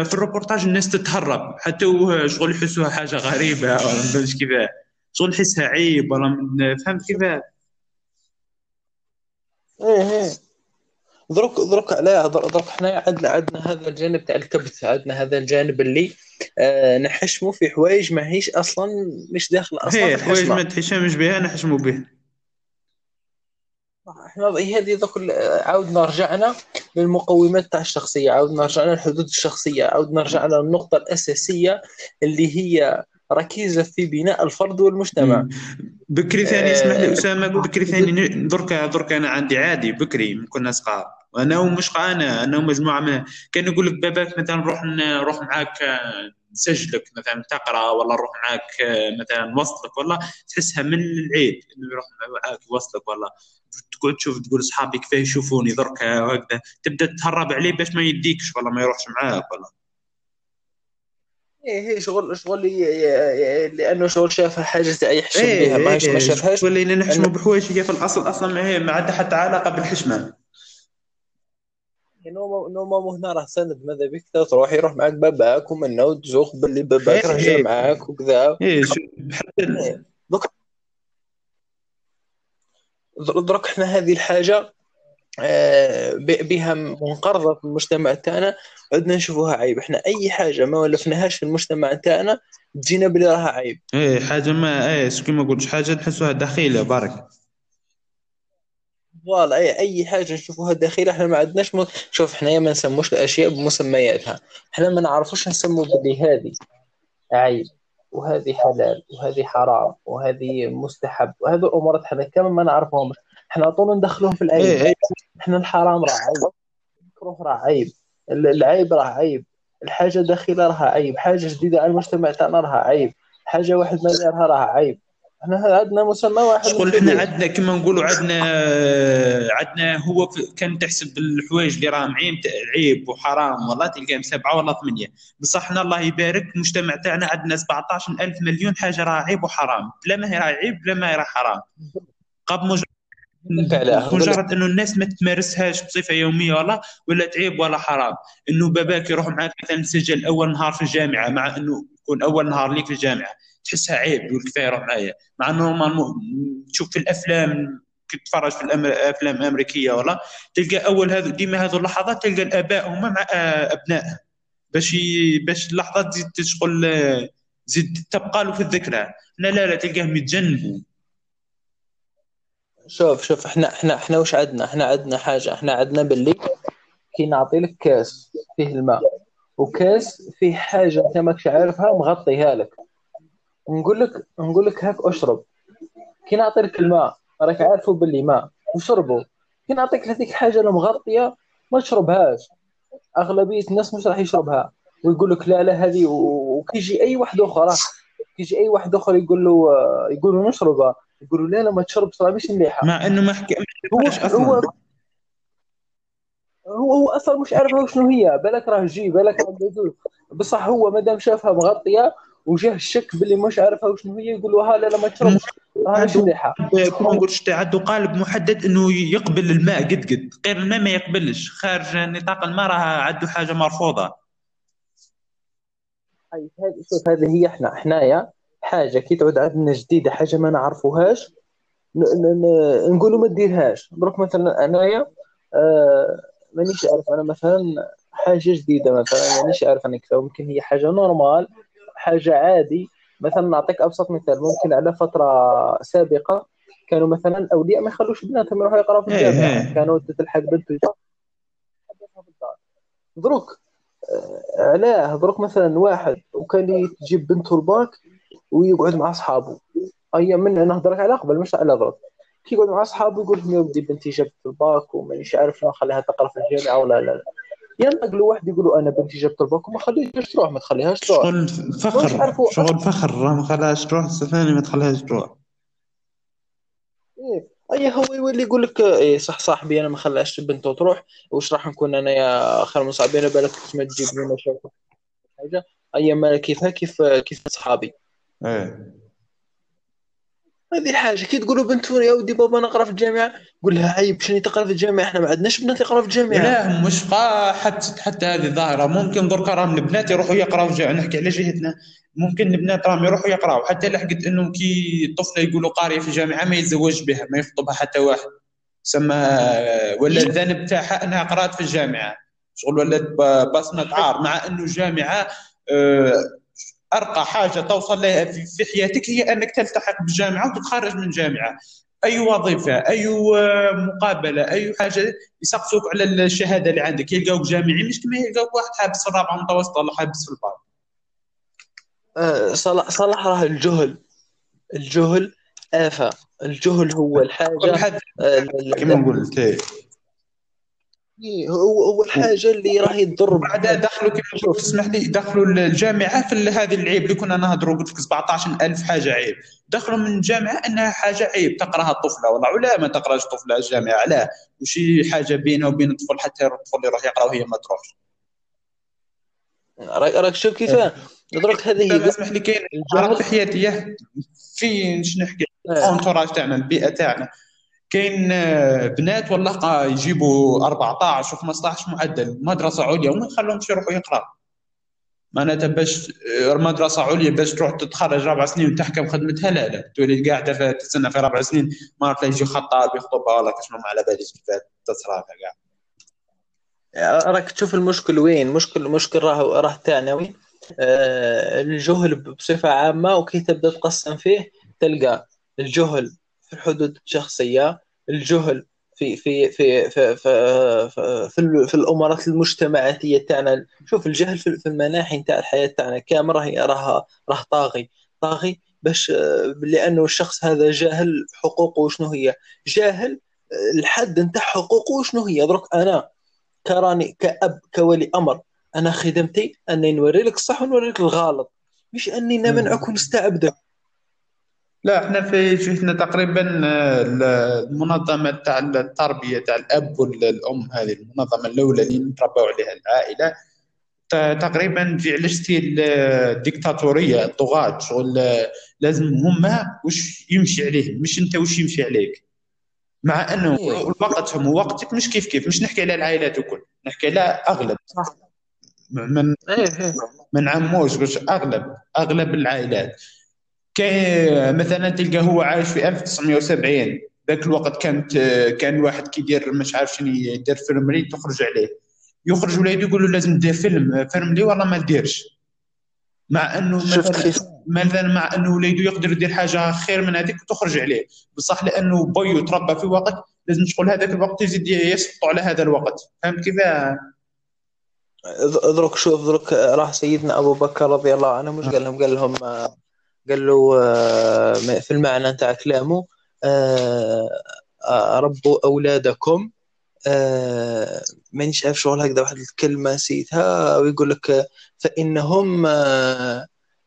Speaker 1: في الروبورتاج الناس تتهرب حتى شغل يحسوها حاجة غريبة ولا ما كيفاه. شغل نحسها عيب ولا من فهمت كيفاه
Speaker 2: إيه إيه. درك درك على درك حنا عندنا عندنا هذا الجانب تاع الكبت عندنا هذا الجانب اللي آه نحشموا في حوايج ما هيش أصلا مش داخل
Speaker 1: أصلا
Speaker 2: في
Speaker 1: حوايج ما تحشمش بها نحشموا بها.
Speaker 2: إحنا هذه ال- عاودنا رجعنا للمقومات تاع الشخصية عاودنا رجعنا للحدود الشخصية عاودنا رجعنا للنقطة الأساسية اللي هي ركيزة في بناء الفرد والمجتمع.
Speaker 1: بكري ثاني اسمح لي
Speaker 2: آه
Speaker 1: اسامه بكري ثاني ن- درك درك أنا عندي عادي بكري كنا صغار. أنا ومش أنا أنا ومجموعة من كان يقول لك باباك مثلا نروح نروح معاك آه، نسجلك مثلا تقرأ ولا نروح معاك آه، مثلا نوصلك والله تحسها من العيب إنه يروح معاك يوصلك والله تقعد تشوف تقول أصحابي كيف يشوفوني درك وهكذا. تبدأ تهرب عليه باش ما يديكش والله ما يروحش معاك والله
Speaker 2: إيه هي شغل شغل لأنه شغل شافها حاجة تاع يحشم بها
Speaker 1: إيه
Speaker 2: ما هيش ما
Speaker 1: إيه
Speaker 2: شافهاش.
Speaker 1: ولينا نحشموا بحوايج هي في الأصل أصلا ما هي ما عندها حتى علاقة بالحشمة.
Speaker 2: نوما نوما هنا راه سند ماذا بك تروح يروح معك باباك ومنه وتزوق باللي باباك راه جا
Speaker 1: إيه
Speaker 2: معاك وكذا.
Speaker 1: إيه حتى
Speaker 2: إيه. دوك درك إحنا هذه الحاجة بها منقرضة في المجتمع تاعنا عدنا نشوفوها عيب. إحنا أي حاجة ما ولفناهاش في المجتمع تاعنا تجينا بلي راها عيب.
Speaker 1: إيه حاجة ما إيه كيما قلت حاجة نحسوها دخيله برك
Speaker 2: فوالا اي أي حاجة نشوفوها داخلية إحنا ما عندناش م... شوف إحنا ما نسموش الأشياء بمسمياتها. إحنا ما نعرفوش نسمو بلي هذه عيب وهذه حلال وهذه حرام وهذه مستحب وهذه الأمور إحنا كمان ما نعرفهمش. إحنا طول ندخلوهم في العيب.
Speaker 1: إيه إيه.
Speaker 2: إحنا الحرام راه عيب. المكروه راه عيب. ال- العيب راه عيب. الحاجة داخله راها عيب. حاجة جديدة على المجتمع تاعنا راها عيب. حاجة واحد ما دارها راها عيب. إحنا عندنا مسمى واحد
Speaker 1: شغل
Speaker 2: نمشي إحنا.
Speaker 1: عندنا؟ كما نقولوا عندنا عندنا هو كان تحسب الحوايج اللي راهم عيب عيب وحرام والله تلقاهم سبعة ولا ثمانية. بصح إحنا الله يبارك المجتمع تاعنا عندنا 17 ألف مليون حاجة راها عيب وحرام. بلا ما هي راها عيب بلا ما هي راها حرام. قبل مجرد مجرد انه الناس ما تمارسهاش بصفة يومية ولا ولا تعيب ولا حرام. انه باباك يروح معك مثلا تسجل أول نهار في الجامعة مع انه يكون أول نهار ليك في الجامعة تحسها عيب يقول كفايه روح معايا مع انه نورمالمون تشوف في الأفلام كنت تتفرج في الافلام الامريكيه ولا تلقى أول هذا ديما هذو اللحظات تلقى الآباء هما مع أبنائهم. باش ي... باش اللحظات تزيد تشغل زيد تبقى له في الذكرى. لا لا لا تلقاهم يتجنبوا
Speaker 2: شوف شوف إحنا إحنا إحنا وش عندنا إحنا عندنا حاجة إحنا عندنا باللي كي نعطي لك كاس فيه الماء وكاس فيه حاجة أنت ماكش عارفها مغطيها لك. نقول لك نقول لك هاك أشرب. كي نعطي لك الماء راك عارفه باللي ماء وشربه. كي نعطيك هذيك الحاجة المغطيه ما تشربهاش. أغلبية الناس مش راح يشربها. ويقول لك لا لا هذه وكيجي أي واحد آخر كيجي أي واحد آخر يقول له يقول له نشربها. يقول له لا لا ما تشربش راه مش مليحة؟
Speaker 1: مع إنه ما حكى
Speaker 2: هو
Speaker 1: حكاش
Speaker 2: هو
Speaker 1: أصلا.
Speaker 2: هو هو أصلا مش عارفها شنو هي. بالك راه جي بالك راه بصح هو مادام شافها مغطية وجاه الشك باللي مش عارفها شنو هي يقول له ها لا لا ما تشربش راه مش
Speaker 1: مليحة. نقول شتا عنده قالب محدد إنه يقبل الماء قد قد. غير الماء ما يقبلش. خارج نطاق الماء راه عنده
Speaker 2: حاجة مرفوضة. شوف هذه هي إحنا حنايا حاجة كي تعود عندنا جديدة حاجة ما نعرفوهاش نقولوا ما ديرهاش. دروك مثلا أنايا آه مانيش عارف أنا مثلا حاجة جديدة مثلا مانيش عارف أنا كيف ممكن هي حاجة normal حاجة عادي. مثلا نعطيك أبسط مثال ممكن على فترة سابقة كانوا مثلا أولياء ما يخلوش بناتهم يروحوا يقراوا في
Speaker 1: إيه،
Speaker 2: الجامعة.
Speaker 1: إيه.
Speaker 2: كانوا تلحق بنت حدثها في الدار. دروك آه، علاه دروك مثلا واحد وكان تجيب بنته الباك ويقعد مع أصحابه. اي من نهضرك على قبل مش على دروك كي يقعد مع أصحابه يقول لهم يا ودي بنتي جابت الباك ومانيش عارف نخليها تقرأ في الجامعة ولا لا لا ينطق واحد يقولوا أنا بنتي جابت الباك وما خليهاش تروح ما تخليهاش تروح.
Speaker 1: شغل فخر شغل فخر ما خلاهاش تروح ثاني ما تخليهاش تروح.
Speaker 2: إيه. أي هو يولي يقول لك إيه صح صاحبي أنا ما خلاش بنته تروح واش راح نكون أنا يا خير من صاحبي أنا بالك ما تجيب مشاكل حاجة. اي ما كيفها كيف كيف صحابي
Speaker 1: إيه.
Speaker 2: هذه حاجة. كي تقولوا بنتو يا ودي بابا نقرأ في الجامعة قول لها عيب شنو تقرأ في الجامعة؟ إحنا ما عندناش بنات يقراو في الجامعة.
Speaker 1: لا مش حتى حتى هذه ظاهرة. ممكن درك راهم البنات يروحوا يقرأوا في الجامعة. نحكي على جهتنا. ممكن البنات راهم يروحوا يقرأوا. حتى لحقت انه كي الطفله يقولوا قاريه في الجامعة ما يتزوج بها ما يخطبها حتى واحد. سما ولا الذنب تاعها أنها قرأت في الجامعة. شغل ولات ب- بصمة عار. مع إنه الجامعة آه، أرقى حاجة توصل لها في حياتك هي أنك تلتحق بالجامعة وتتخرج من الجامعة أي وظيفة أي آه، مقابلة أي حاجة يسقسوك على الشهادة اللي عندك. يلقاوك جامعي مش كما يلقاوك واحد حابس الرابعة متوسطة ولا حابس في الباك
Speaker 2: آه، صلاح صلاح راه الجهل. الجهل آفة. الجهل هو الحاجة
Speaker 1: بحد
Speaker 2: آه،
Speaker 1: كما قلت
Speaker 2: هو هو الحاجة اللي راهي تضر
Speaker 1: بعدها دخلوا كما قلت تسمح لي دخلوا الجامعة في هذه العيب اللي كنا نهضروا قلت لك 17000 حاجة عيب. دخلوا من الجامعة أنها حاجة عيب تقراها الطفلة. والله ولا ما تقراش طفلة الجامعة علاه وشي حاجة بينه وبين الطفل حتى الطفل يروح يقرأ وهي ما تروحش.
Speaker 2: راك راك شوف كيفاه درك هذه
Speaker 1: لا
Speaker 2: هي
Speaker 1: اسمح لي كاين حياتيه في شنو نحكي. الأنتوراج تاعنا البيئة تاعنا. كاين آه، بنات والله قا يجيبوا 14 و15 معدل مدرسة عليا وما يخلوهمش يروحوا يقراوا معناتها باش آه، مدرسة عليا باش تروح تتخرج ربع سنين وتحكم خدمتها لا لا. تولي قاعدة تستنى في ربع سنين ما تلاقي يجي خطاب يخطبها ولا كاش ما على باليش كيف تصرف كاع.
Speaker 2: راك تشوف المشكل وين؟ مشكل مشكل راه راه آه، الجهل بصفة عامة وكي تبدأ تقسم فيه تلقى الجهل في الحدود الشخصية الجهل في في في في في في, في, في الامورات المجتمعاتيه تاعنا. شوف الجهل في المناحي تاع الحياة تاعنا كامل راه راه راه طاغي. طاغي باش لأنه الشخص هذا جاهل حقوقه شنو هي؟ جاهل الحد نتاع حقوقه شنو هي؟ درك أنا كراني كأب كولي أمر أنا خدمتي أني نوري لك الصح ونوري لك الغلط. مش أني نمنعك ونستعبدك.
Speaker 1: لا إحنا في جهتنا تقريبا آه، المنظمة تاع التربية تاع الأب والأم هذه المنظمة الأولى اللي نتربوا عليها العائلة تقريبا في على ستيل آه، ديكتاتوريه طغاة شغل لازم هما وش يمشي عليهم مش انت وش يمشي عليك مع انه
Speaker 2: إيه.
Speaker 1: وقتهم ووقتك مش كيف كيف مش نحكي على العائلات الكل نحكي على
Speaker 2: أغلب.
Speaker 1: من
Speaker 2: إيه إيه
Speaker 1: من عموش باش أغلب أغلب العائلات كاين مثلا تلقى هو عايش في 1970 ذاك الوقت كانت كان الواحد كيدير مش عارف شنو يدير فيلم ريد تخرج عليه. يخرج ولاده يقولوا لازم دير فيلم فيلم لي والله ما ديرش مع إنه
Speaker 2: شفت
Speaker 1: مثلا
Speaker 2: كيف
Speaker 1: مثلا مع إنه وليده يقدر يدير حاجة خير من هذيك وتخرج عليه. بصح لأنه بيو تربى في وقت لازم شغل هذاك الوقت يزيد يسقط على هذا الوقت. فهمت كيف؟
Speaker 2: ذرك شوف ذرك راح سيدنا أبو بكر رضي الله عنه مش قال لهم قال لهم آه، قال له آه، في المعنى نتاع كلامه آه، آه، ربوا أولادكم آه، مانيش عارف شغل هكذا واحد الكلمة نسيتها ويقول لك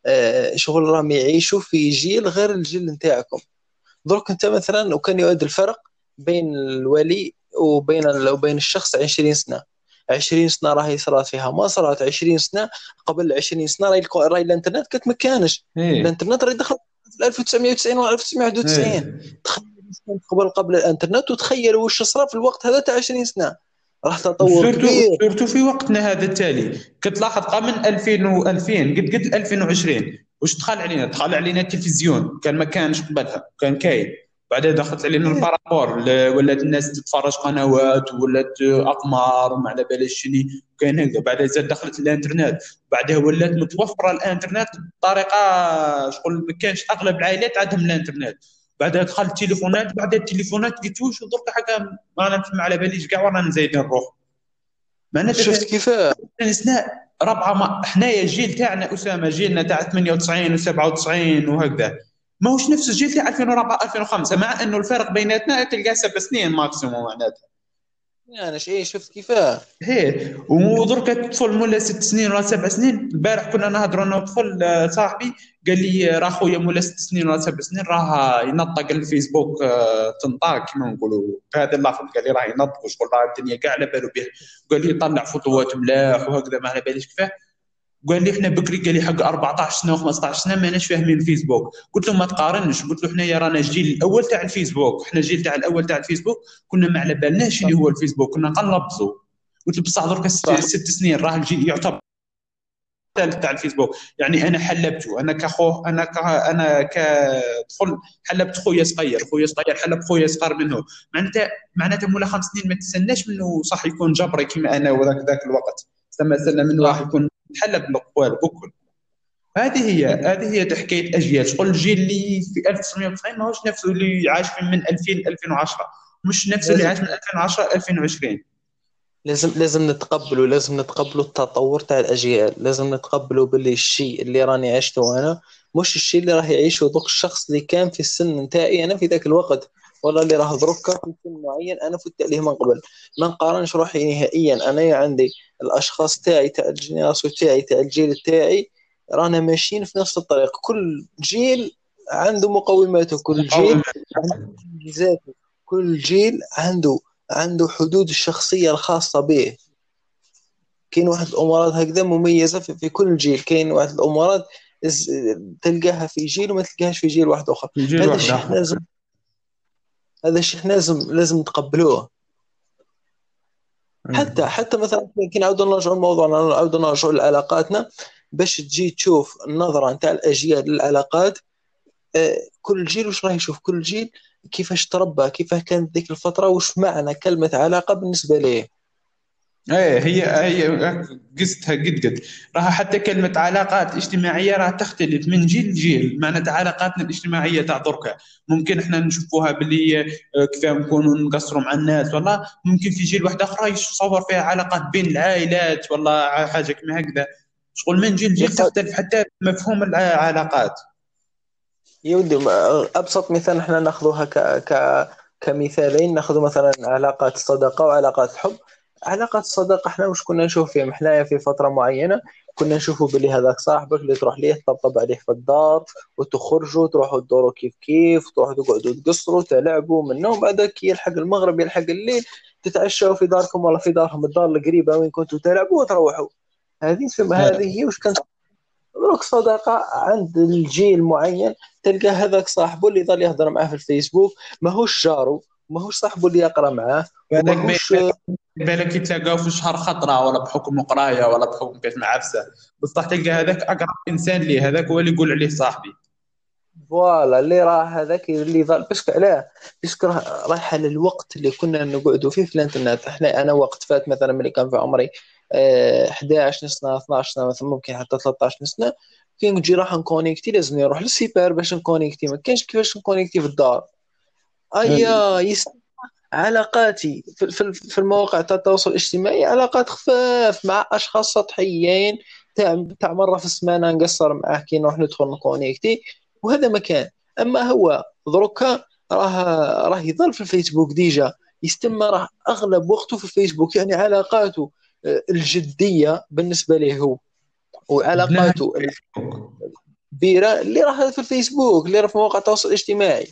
Speaker 2: آه، شغل راهم يعيشوا في جيل غير الجيل نتاعكم. درك أنت مثلا وكان يؤد الفرق بين الولي وبين وبين الشخص 20 سنة. 20 سنة راهي صارت فيها. ما صارت 20 سنة قبل 20 سنة راهي راهي الانترنت كانت ما كانش
Speaker 1: إيه.
Speaker 2: الانترنت راهي دخل في 1990 و 1991
Speaker 1: إيه.
Speaker 2: تخيل قبل قبل الانترنت وتخيل واش صرا في الوقت هذا تاع 20 سنة. راح تطور كبير.
Speaker 1: surtout في وقتنا هذا التالي. كتلاحظ قبل 2000 و 2000 قد قد 2020 واش دخل علينا؟ دخل علينا التلفزيون. كان ما كانش قبلها. كان كاين. بعدها دخلت علينا البارابول. ل- ولات الناس تتفرج قنوات ولات أقمار وما على بالها شني كاين هكذا. بعدها زاد دخلت الإنترنت بعدها ولات متوفرة الإنترنت بطريقة شغل ما كانش أغلب العائلات عندهم الإنترنت. بعدها دخلت التليفونات بعدها التليفونات لقيتوش ودرك حاجة ما ما على باليش كاع ورانا زايدين نروح. معناتها
Speaker 2: شفت كيفاه
Speaker 1: نسنا ربعة ما حنايا الجيل تاعنا أسامة جيلنا تاع 98 و97 وهكذا. ماهوش نفس الجيل تاع 2004 2005 مع إنه الفرق بيناتنا تلقى سبع سنين ماكسيموم معناتها.
Speaker 2: أنا إيه شفت كيفاه.
Speaker 1: هي ودرك طفل مولا ست سنين ولا سبع سنين. البارح كنا نهضروا أنا وطفل آه، صاحبي قال لي آه، راه خويا مولا ست سنين ولا سبع سنين راه ينطق الفيسبوك آه، تنطاق. كما نقولوا بهذا اللفظ قال لي راه ينطق وشغل راه الدنيا كاع على بالو به قال لي يطلع فوطوات ملاح وهكذا ما على باليش كيفاه. قال لي إحنا بكري قال لي حق 14 سنة و15 سنة ماناش فاهمين الفيسبوك قلت له ما تقارنش. قلت له حنايا رانا الجيل الأول تاع الفيسبوك. إحنا الجيل تاع الأول تاع الفيسبوك كنا ما على بالناش اللي هو الفيسبوك. كنا نقلبزوا قلت له بصح درك ست, سنين راه الجيل يعتبر الثالث تاع الفيسبوك. يعني أنا حلبته أنا كخوه أنا ك... أنا كطفل حلبت خويا صغير. خويا صغير حلب خويا صغير منه. معناتها معناتها مولا خمس سنين ما تستناش منه صح يكون جبري كما أنا وذاك ذاك الوقت. استنى استنى منه. راح يكون حلب الاقوال بكل. هذه هي هذه هي حكايه أجيال. شغل الجيل اللي في 1990 ماهوش نفسه اللي عاش من 2000 2010 مش نفسه اللي عاش من 2010 2020
Speaker 2: لازم لازم نتقبلوا لازم نتقبلوا التطور تاع الأجيال. لازم نتقبلوا باللي الشيء اللي راني عشته أنا مش الشيء اللي راح يعيشه ذوك الشخص اللي كان في السن نتاعي أنا في ذاك الوقت. ولا اللي راه دركا في سن معين أنا فت عليه من قبل. ما نقارنش روحي نهائيا. أنا عندي الأشخاص تاعي تاع الجينيراسيون تاعي تاع الجيل تاعي رانا ماشيين في نفس الطريق. كل جيل عنده مقوماته. كل جيل عنده كل جيل عنده عنده حدود الشخصية الخاصة به. كاين واحد الأمورات هكذا مميزة في, في كل جيل. كاين واحد الأمورات إز- تلقاها في جيل وما تلقاهاش في جيل واحد
Speaker 1: الجيل
Speaker 2: هذا
Speaker 1: واحد
Speaker 2: الشيء. لازم هذا الشيء لازم لازم نتقبلوه. حتى حتى مثلا كي نعاودوا نرجعوا لموضوعنا نعاودوا نرجعوا لعلاقاتنا. باش تجي تشوف النظرة نتاع الأجيال للعلاقات آه، كل جيل وش راه يشوف؟ كل جيل كيفاش تربى كيفاش كانت ذيك الفترة وش معنى كلمة علاقة بالنسبة ليه؟
Speaker 1: إيه هي هي قستها قد قد. راها حتى كلمة علاقات اجتماعية راها تختلف من جيل لجيل. معناتها علاقاتنا الاجتماعية تاع دركا ممكن إحنا نشوفوها باللي آه، كيف نكونوا نقصروا مع الناس والله ممكن في جيل واحد آخر يتصور فيها علاقات بين العائلات والله حاجة كما هكذا. شغل من جيل لجيل تختلف حتى مفهوم العلاقات.
Speaker 2: يا ودي أبسط مثال إحنا ناخذوها ك ك كمثالين. ناخذ مثلا علاقات الصداقه وعلاقات الحب علاقات الصداقه إحنا وش كنا نشوف فيهم. حنايا في فترة معينة كنا نشوفوا باللي هذاك صاحبك اللي تروح ليه تطبطب عليه في الدار وتخرجوا تروحوا تدوروا كيف كيف تروحوا تقعدوا تقصروا تلعبوا من النوم بعدك يلحق المغرب يلحق الليل تتعشوا في داركم ولا في دارهم. الدار القريبة وين كنتوا تلعبوا وتروحوا. هذه تسمى هذه هي وش كانت دروك صداقة عند الجيل معين تلقى هذاك صاحبه اللي ظل يهضر معاه في الفيسبوك ماهوش جارو ماهوش صاحبه اللي يقرا معاه وماهوش
Speaker 1: بالك يتلاقاو في شهر خطرة ولا بحكم قراية ولا بحكم كاش معفسه بصح تلقى هذاك أقرب إنسان ليه هذاك هو اللي يقول عليه صاحبي.
Speaker 2: voilà اللي راه هذاك اللي ظل parce que علاه parce que رايحة للوقت اللي كنا نقعدوا فيه. في الإنترنت إحنا أنا وقت فات مثلا ملي كان في عمري آه، 11 سنة 12 سنة مثلا ممكن حتى 13 سنة كي نجي راح نكونيكتي لازم نروح للسيبر باش نكونيكتي. ما كانش كيفاش نكونيكتي في الدار. ايا يس علاقاتي في في- المواقع تاع التواصل الاجتماعي علاقات خفاف مع أشخاص سطحيين تاع تاع مرة في السمانة نقصر معاه كي نروح ندخل نكونيكتي وهذا مكان أما هو دروكا راه راه يظل في الفيسبوك déjà. يستمى راه أغلب وقته في الفيسبوك يعني علاقاته آه، الجدية بالنسبة له هو. وعلاقاته الكبيرة اللي راه في الفيسبوك اللي راه في مواقع التواصل الاجتماعي.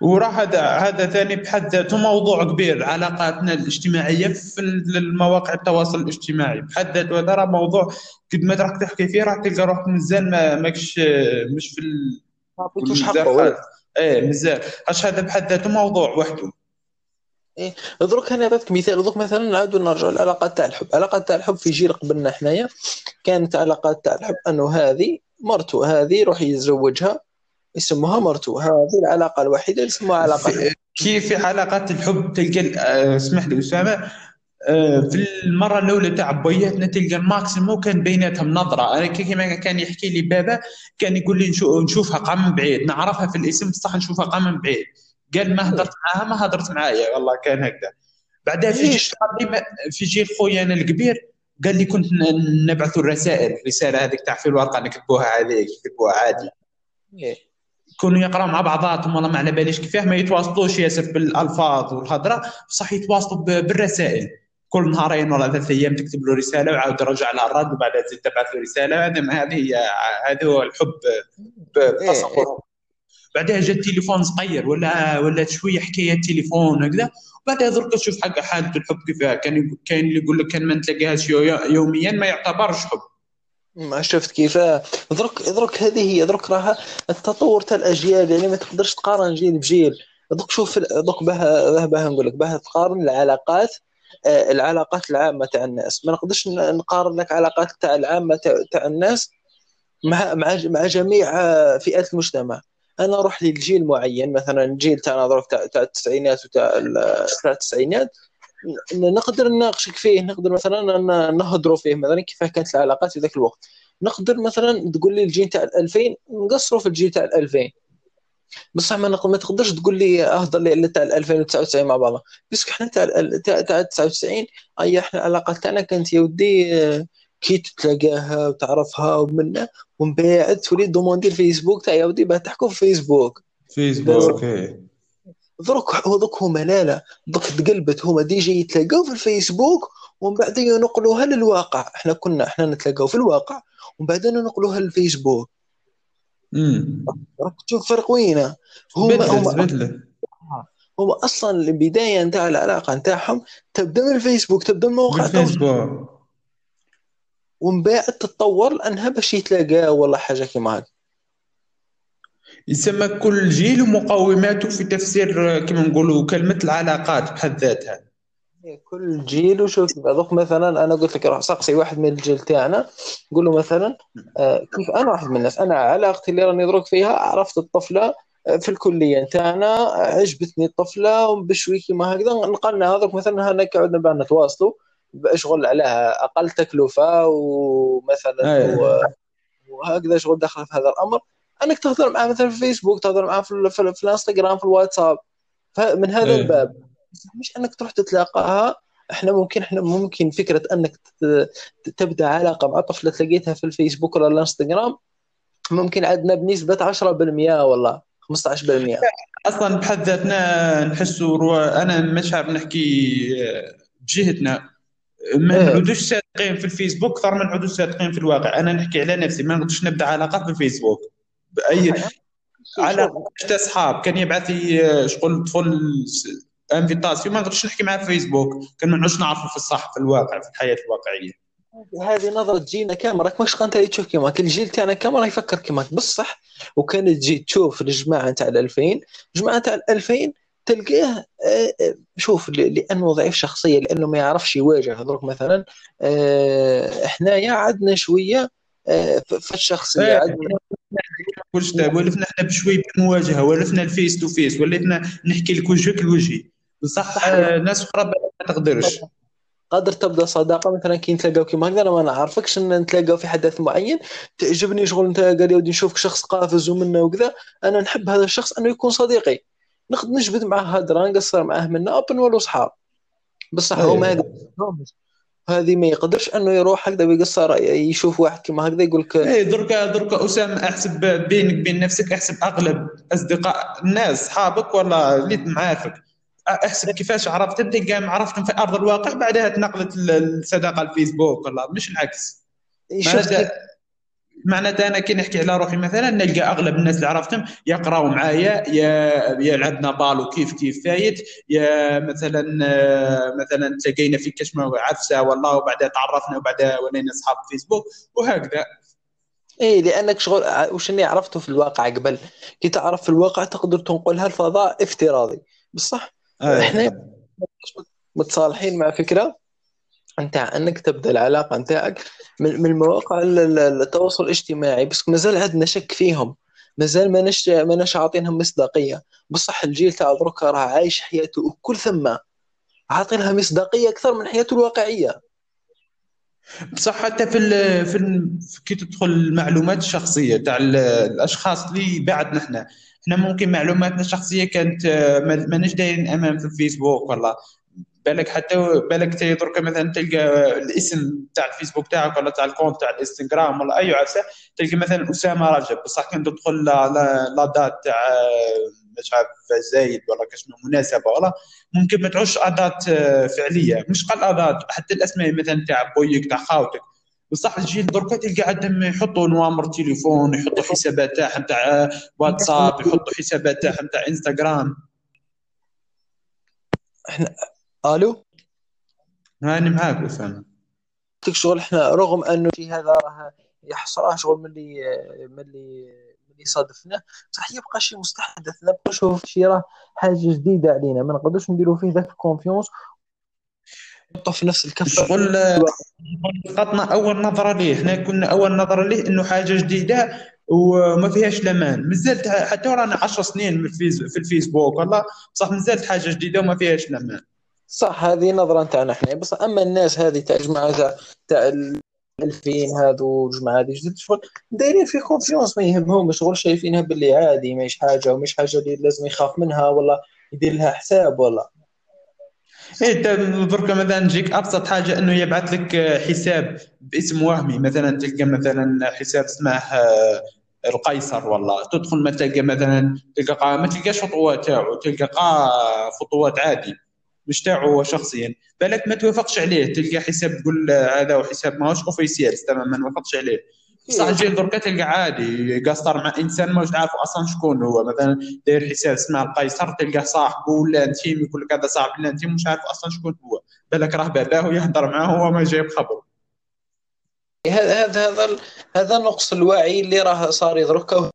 Speaker 1: وراه هذا هذا ثاني بحد ذاته موضوع كبير علاقاتنا الاجتماعية في المواقع التواصل الاجتماعي. بحد ذاته هذا راه موضوع قد ما راك تحكي فيه راح تلقى روحك مازال ما ماكش مش في ال...
Speaker 2: ما عطيتوش حقه.
Speaker 1: خالص. إيه مازال اش هذا بحد ذاته موضوع وحده؟
Speaker 2: درك أنا نعطيك مثال. درك مثلا نعاودوا نرجعوا للعلاقات تاع الحب. علاقات تاع الحب في جيل قبلنا حنايا كانت علاقات تاع الحب أنه هذه مرته هذه يروح يتزوجها يسموها مرتو. هذه العلاقة الوحيدة اللي يسموها علاقة
Speaker 1: في كيف في علاقات الحب تلقى آه، اسمح لي أسامة. آه، في المرة الأولى تاع بوياتنا تلقى الماكسيمو كان بيناتهم نظرة. أنا كيما كان يحكي لي بابا كان يقول لي نشو- نشوفها قام من بعيد. نعرفها في الاسم بصح نشوفها قام من بعيد. قال ما هدرت معاها ما هدرت معايا. والله كان هكذا. بعدها في جيل
Speaker 2: ليش؟
Speaker 1: في جيل خويا أنا الكبير قال لي كنت نبعث الرسائل. الرسالة هذيك تاع في الورقة نكتبوها عليك نكتبوها عادي. يكونوا يقراوا مع بعضاتهم والله ما على باليش كيفاه ما يتواصلوش ياسر بالألفاظ والهضرة. بصح يتواصلوا بالرسائل. كل نهارين ولا ثلاث أيام تكتب له رسالة وعاود رجع لها الرد وبعدها تزيد تبعث له رسالة. هذا هذه هي هذا هو الحب
Speaker 2: إيه.
Speaker 1: بتصور بعدها جا التليفون صغير ولا ولا شوية حكاية تليفون وكذا. وبعدها درك تشوف حق حالة الحب كيفاه. كان كاين اللي يقول لك كان ما نتلاقاهاش يو- يوميا ما يعتبرش حب.
Speaker 2: ما شفت كيف درك درك هذه هي درك راها التطور تاع الأجيال يعني ما تقدرش تقارن جيل بجيل. درك شوف درك باه باه نقول لك باه تقارن العلاقات آه، العلاقات العامة تاع الناس. ما نقدرش نقارن لك علاقات تاع العامة تاع, الناس مع مع جميع آه، فئات المجتمع. أنا أروح للجيل معين مثلا الجيل تاعنا درك تاع التسعينات وتاع ال- تاع التسعينات. نقدر نناقشك فيه نقدر مثلا نهضروا فيه مثلا كيف كانت العلاقات في ذاك الوقت. نقدر مثلا تقول لي الجيل تاع 2000 نقصروا في الجيل تاع 2000 بصح ما ما تقدرش تقول لي أهضر لي على تاع 2099 مع بعضها. بس إحنا تاع تاع تاع 99 أي إحنا العلاقة تاعنا كانت يا ودي كي تتلاقاها وتعرفها ومن ومن بعد تولي demander الفيسبوك تاع يا ودي باه تحكوا في فيسبوك.
Speaker 1: فيسبوك.
Speaker 2: درك هذوك هما لا لا. درك تقلبت هما. déjà يتلاقاو في الفيسبوك ومن بعد ينقلوها للواقع. إحنا كنا إحنا نتلاقاو في الواقع ومن بعد ننقلوها للفيسبوك.
Speaker 1: امم
Speaker 2: راك تشوف فرق وينه؟ هما هما هما أصلا البداية نتاع العلاقة نتاعهم تبدأ من الفيسبوك تبدأ من مواقع التواصل.
Speaker 1: بالفيسبوك
Speaker 2: ومن بعد تتطور لأنها باش يتلاقاو ولا حاجة كيما هكا.
Speaker 1: يسمى كل جيل ومقوماته في تفسير آه، كما نقولوا كلمة العلاقات بحد ذاتها.
Speaker 2: كل جيل وشوف دوك مثلا أنا قلت لك روح سقسي واحد من الجيل تاعنا قول له مثلا آه، كيف أنا واحد من الناس؟ أنا علاقتي اللي راني دروك فيها عرفت الطفلة آه، في الكلية نتاعنا عجبتني الطفلة وبشوي كيما هكذا نقلنا هذوك مثلا هنا قعدنا بقى نتواصلوا شغل عليها أقل تكلفة ومثلا
Speaker 1: أي.
Speaker 2: و- وهكذا شغل داخل في هذا الأمر. انك تهضر معاه مثلا في الفيسبوك تهضر معاه في, في, في الانستغرام في الواتساب فمن هذا
Speaker 1: أي.
Speaker 2: الباب مش انك تروح تتلاقاها إحنا ممكن إحنا ممكن فكرة انك تبدأ علاقة مع طفله لقيتها في الفيسبوك ولا الانستغرام ممكن عندنا بنسبة 10% والله 15%
Speaker 1: أصلا بحد ذاتنا نحسوا. أنا مش عارف نحكي آه، بجهتنا ما
Speaker 2: إيه.
Speaker 1: نعودوش صادقين في الفيسبوك أكثر ما نعودوش صادقين في الواقع أنا نحكي على نفسي ما نقدرش نبدأ علاقات في الفيسبوك بأي على شتا أصحاب. كان يبعث لي آه، شغل طفل invitation ما نقدرش نحكي معاه في فيسبوك. كان ما نعودش نعرفه في الصح في الواقع في الحياة الواقعية.
Speaker 2: هذه نظرة جيلنا كامل راك ماكش قانت تشوف كيما. كل الجيل تاعنا كامل يفكر كيما. بصح وكانت تجي تشوف الجماعة تاع ال 2000 الجماعة تاع ال 2000 تلقاه آه، آه، شوف لأنه ضعيف شخصيه لأنه ما يعرفش يواجه. هذوك مثلا آه، حنايا عندنا شوية في الشخصيه. عندنا
Speaker 1: كلش ولفنا إحنا بشوي بالمواجهه ولفنا ال face to face وليتنا نحكي لك وجهك لوجهي بصح آه، ناس أخرى ما تقدرش.
Speaker 2: قادر تبدأ صداقة مثلا كي نتلاقاو كيما هكذا أنا ما نعرفكش إن نتلاقاو في حدث معين تعجبني شغل انت قال ودي نشوفك شخص قافز ومنا وكذا. أنا نحب هذا الشخص أنه يكون صديقي. نقدر نجبد معاه هضره نقصر معاه منا ابن ولو صحاب بصح. هما هذه هذه ما يقدرش أنه يروح هكذا ويقصر يشوف واحد كيما هكذا يقول لك
Speaker 1: إيه دركا دركا أسامة أحسب بينك بين نفسك أحسب أغلب أصدقاء الناس اصحابك ولا اللي معارفك أحسب كيفاش عرفتهم تلقاهم عرفتهم في أرض الواقع بعدها تنقلت الصداقة الفيسبوك ولا مش العكس.
Speaker 2: شفت
Speaker 1: معناتها أنا كي نحكي على روحي مثلا نلقى أغلب الناس اللي عرفتهم يقراوا معايا يا يا لعبنا بالو كيف كيف فايت يا مثلا آه، مثلا تلاقينا في كشمة عفسه والله وبعدها تعرفنا وبعدها ولينا أصحاب فيسبوك وهكذا.
Speaker 2: إيه لأنك شغل وش إني عرفته في الواقع قبل؟ كي تعرف في الواقع تقدر تنقلها لفضاء افتراضي بصح؟ إحنا متصالحين مع فكرة؟ نتاع أنك تبدأ العلاقة نتاعك من من مواقع ال- ال- التواصل الاجتماعي. بس مازال عندنا شك فيهم. مازال ماناش ماناش عاطينهم مصداقية. بصح الجيل تاع دروكا راه عايش حياته وكل ثم عاطينها مصداقية أكثر من حياته الواقعية.
Speaker 1: بصح حتى في ال في ال كي تدخل المعلومات الشخصية تاع ال- الأشخاص اللي بعد نحن إحنا ممكن معلوماتنا الشخصية كانت آه، ما- ماناش دايرين أمان في الفيسبوك ولا بالك حتى بالك تي درك مثلا تلقى الاسم تاع الفيسبوك تاعك ولا تاع ال compte تاع الإنستغرام ولا أي عفسه تلقى مثلا أسامة رجب بصح كان تدخل la date تاع مش عارف زايد ولا كشنو مناسبة ولا ممكن ما تعوش la date فعلية. مش قال dates حتى الأسماء مثلا تاع بويك تاع خاوتك. بصح الجيل دركا تلقى عندهم يحطوا نوامر تليفون يحطوا حسابات تاعهم تاع واتساب يحطوا حسابات تاعهم تاع إنستغرام.
Speaker 2: ألو؟
Speaker 1: هاني معاك اسامه
Speaker 2: قلت شغل؟ إحنا رغم أنه في هذا راه يحصراه شغل من اللي من اللي من اللي صادفنا بصح يبقى شيء مستحدث. نبقى نشوف شي راه حاجة جديدة علينا. ما نقدرش نديروا فيه ذاك ال confiance. نحطه في نفس الكفة.
Speaker 1: شغل لقطنا أول نظرة ليه. إحنا كنا أول نظرة ليه إنه حاجة جديدة وما فيهاش الامان مازالت حتى رانا 10 سنين في الفيسبوك والله. بصح مازالت حاجة جديدة وما فيهاش الامان
Speaker 2: صح هذه نظرة نتاعنا إحنا بس أما الناس هذه تاع جماعة تاع تاع ال 2000 هذو الجماعه هذه جدد شغل دايرين في كونفيونس ما يهمهم شغل شايفينها باللي عادي ماهيش حاجة ومش حاجة اللي لازم يخاف منها ولا يدير لها حساب ولا.
Speaker 1: انت درك مثلا تجيك أبسط حاجة إنه يبعث لك حساب باسم وهمي. مثلا تلقى مثلا حساب اسمه آه، القيصر والله. تدخل ما تلقى مثلا تلقى ما تلقاش خطوات تاعو تلقى خطوات عادي. مش تاعو هو شخصيا. بالك ما توافقش عليه تلقى حساب تقول آه، هذا هو حساب ماهوش اوفيسيال تماما ما نوافقش عليه. بصح الجيل دركا تلقى عادي قاصر مع إنسان ماهوش عارف أصلا شكون هو. مثلا داير حساب اسمه القيصر تلقاه صاحبه ولا انتيم يقول لك هذا صاحب ولا انتيم مش عارف أصلا شكون هو. بالك راه باباه ويهضر معاه وهو ما جايب خبره
Speaker 2: هذا هذا هذا نقص الوعي اللي راه صار يدركه.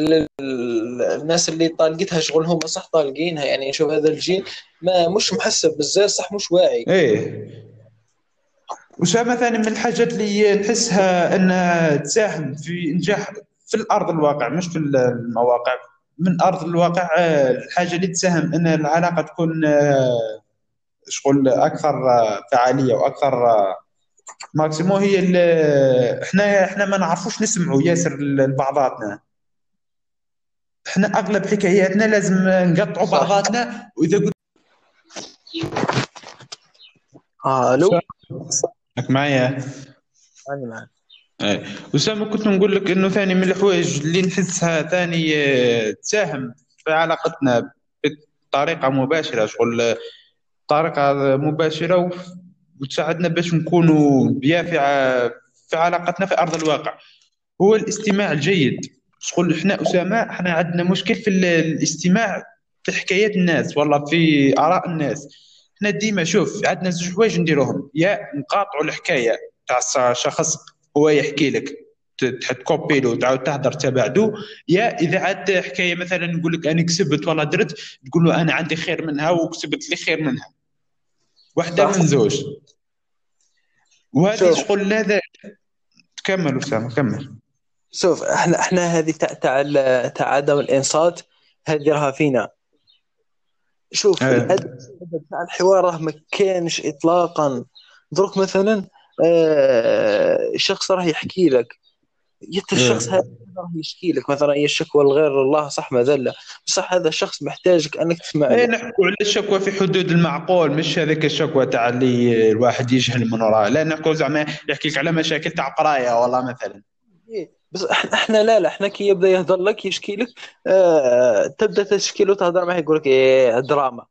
Speaker 2: الناس اللي طالقتها شغل هم صح طالقينها يعني نشوف هذا الجيل ما مش محسب بزاف صح مش واعي.
Speaker 1: إيه. وسامة ثاني من الحاجات اللي نحسها انها تساهم في انجاح في الأرض الواقع مش في المواقع من أرض الواقع آه، الحاجة اللي تساهم أن العلاقة تكون آه، شغل أكثر آه، فعالية وأكثر ماكسيمو هي إحنا إحنا ما نعرفوش نسمعوا ياسر لبعضاتنا إحنا أغلب حكاياتنا لازم نقطعوا. بعضاتنا وإذا قلت
Speaker 2: ألو؟
Speaker 1: لك معايا؟
Speaker 2: معك.
Speaker 1: إيه أسامة كنت نقول لك إنه ثاني من الحوايج اللي نحسها ثاني آه، تساهم في علاقتنا بطريقة مباشرة شغل طريقة مباشرة وف- وتساعدنا باش نكونوا بيا في علاقتنا في أرض الواقع. هو الاستماع الجيد. شغل إحنا أسامة إحنا عندنا مشكل في ال- الاستماع في حكايات الناس والله في آراء الناس. إحنا ديما شوف عندنا زوج حوايج نديروهم يا نقاطعوا الحكاية تاع شخص هو يحكي لك ت- تكوبي له تعاود تهدر تبعدو يا إذا عاد حكاية مثلا نقول لك أنا كسبت ولا درت تقول له أنا عندي خير منها وكسبت لي خير منها.
Speaker 2: واحدة.
Speaker 1: من زوج.
Speaker 2: شوف.
Speaker 1: شغل هذا كمل أسامة كمل.
Speaker 2: شوف إحنا إحنا هذه تاع تاع تاع عدم الإنصات هذه راها فينا. شوف. الهدف تاع الحوار راه ما كانش اطلاقا. دروك مثلا آه، شخص راه يحكي لك. يت الشخص
Speaker 1: إيه.
Speaker 2: هذا راه يشكي لك. مثلا هي الشكوى لغير الله صح ما ذله بصح هذا الشخص محتاجك أنك تسمع له.
Speaker 1: نحكوا على الشكوى في حدود المعقول. مش هذيك الشكوى تاع اللي الواحد يجهل من وراها لا نحكوا زعما يحكي لك على مشاكل تاع قراية والله مثلا.
Speaker 2: بس إحنا لا لا إحنا كي يبدأ يهضر لك يشكي لك آه تبدأ تشكي له تهضر معه يقول لك إيه دراما.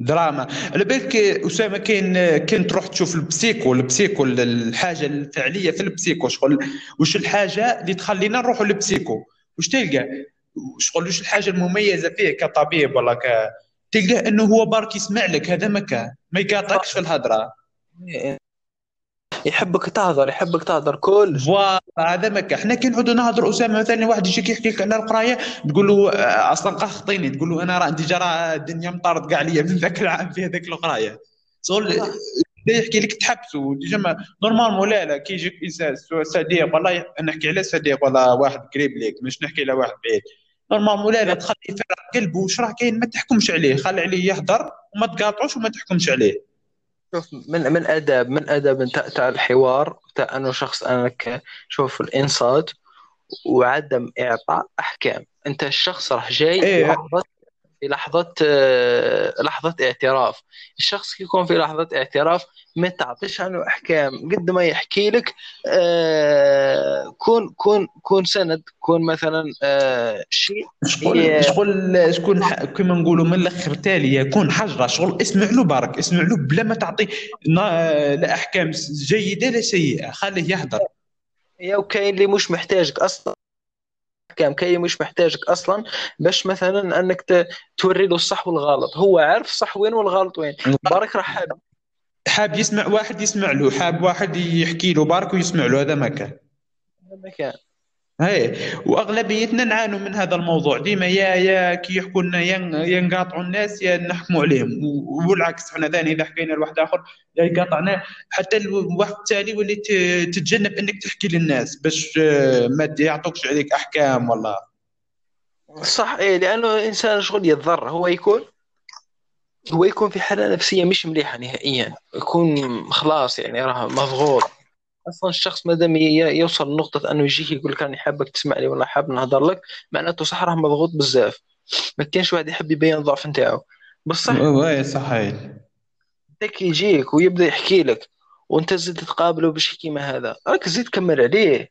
Speaker 1: دراما. على بالك أسامة كاين كاين تروح تشوف البسيكو البسيكو الحاجة الفعلية في البسيكو شغل وش الحاجة اللي تخلينا نروحوا للبسيكو؟ وش تلقى؟ شغل وش الحاجة المميزة فيه كطبيب ولا ك تلقى إنه هو برك يسمع لك هذا ما كان ما يقاطعكش في الهضرة.
Speaker 2: إيه. يحبك تهضر يحبك تهضر كل
Speaker 1: voilà هذا ما كان إحنا كي نعودوا نهضروا أسامة مثلا واحد يجيك يحكي لك على القراية تقول له آه، أصلا قخطيني تقول له أنا راه déjà راه الدنيا مطارد كاع عليا من ذاك العام في هذاك القراية. شغل بدا يحكي لك تحبسوا déjà normalement لا لا. كي يجيك إنسان صديق والله نحكي على صديق ولا واحد قريب ليك. مش نحكي على واحد بعيد. normalement لا لا. تخليه يفرق قلبه. واش راه كاين؟ ما تحكمش عليه. خلي عليه يهضر وما تقاطعوش وما تحكمش عليه.
Speaker 2: شوف من من اداب من اداب تاع تاع الحوار تاع أنه شخص انك شوف الإنصات وعدم إعطاء أحكام أنت الشخص راح جاي
Speaker 1: إيه.
Speaker 2: في لحظة آه، لحظة اعتراف. الشخص يكون في لحظة اعتراف ما تعطيش عنه أحكام. قد ما يحكي لك آه، كون كون كون سند كون مثلا آه، شيء
Speaker 1: شغل شغل شكون كما نقولوا من الأخر تالي يكون حجرة شغل اسمع له برك اسمع له بلا ما تعطي لا أحكام جيدة لا سيئة خليه يهضر
Speaker 2: يا وكاين اللي مش محتاجك أصلا. كاين مش محتاجك أصلا باش مثلا أنك توري له الصح والغلط. هو عارف الصح وين والغلط وين. برك راح حاب.
Speaker 1: حاب يسمع واحد يسمع له حاب واحد يحكي له برك ويسمع له هذا ما كان.
Speaker 2: مكان
Speaker 1: هي وأغلبيتنا نعانوا من هذا الموضوع. ديما يا يا كي يحكوا لنا يا نقاطعوا الناس يا نحكموا عليهم. والعكس حنا ثاني إذا حكينا لواحد آخر يا حتى الواحد التالي يولي ت- تتجنب إنك تحكي للناس باش آه، ما يعطوكش عليك أحكام ولا
Speaker 2: صح إيه لأنه انسان شغل يتضرر. هو يكون هو يكون في حالة نفسية مش مليحة نهائيا. يكون خلاص يعني راه مضغوط. أصلا الشخص ما دام يوصل لنقطة أنه يجيك يقول لك راني حابك تسمع لي ولا حاب نهضر لك معناته صح راه مضغوط بزاف. ما كانش واحد يحب يبين الضعف نتاعو. بصح
Speaker 1: وي صحيح.
Speaker 2: داك يجيك ويبدأ يحكي لك وأنت تزيد تقابله بشي كيما هذا راك تزيد تكمل عليه.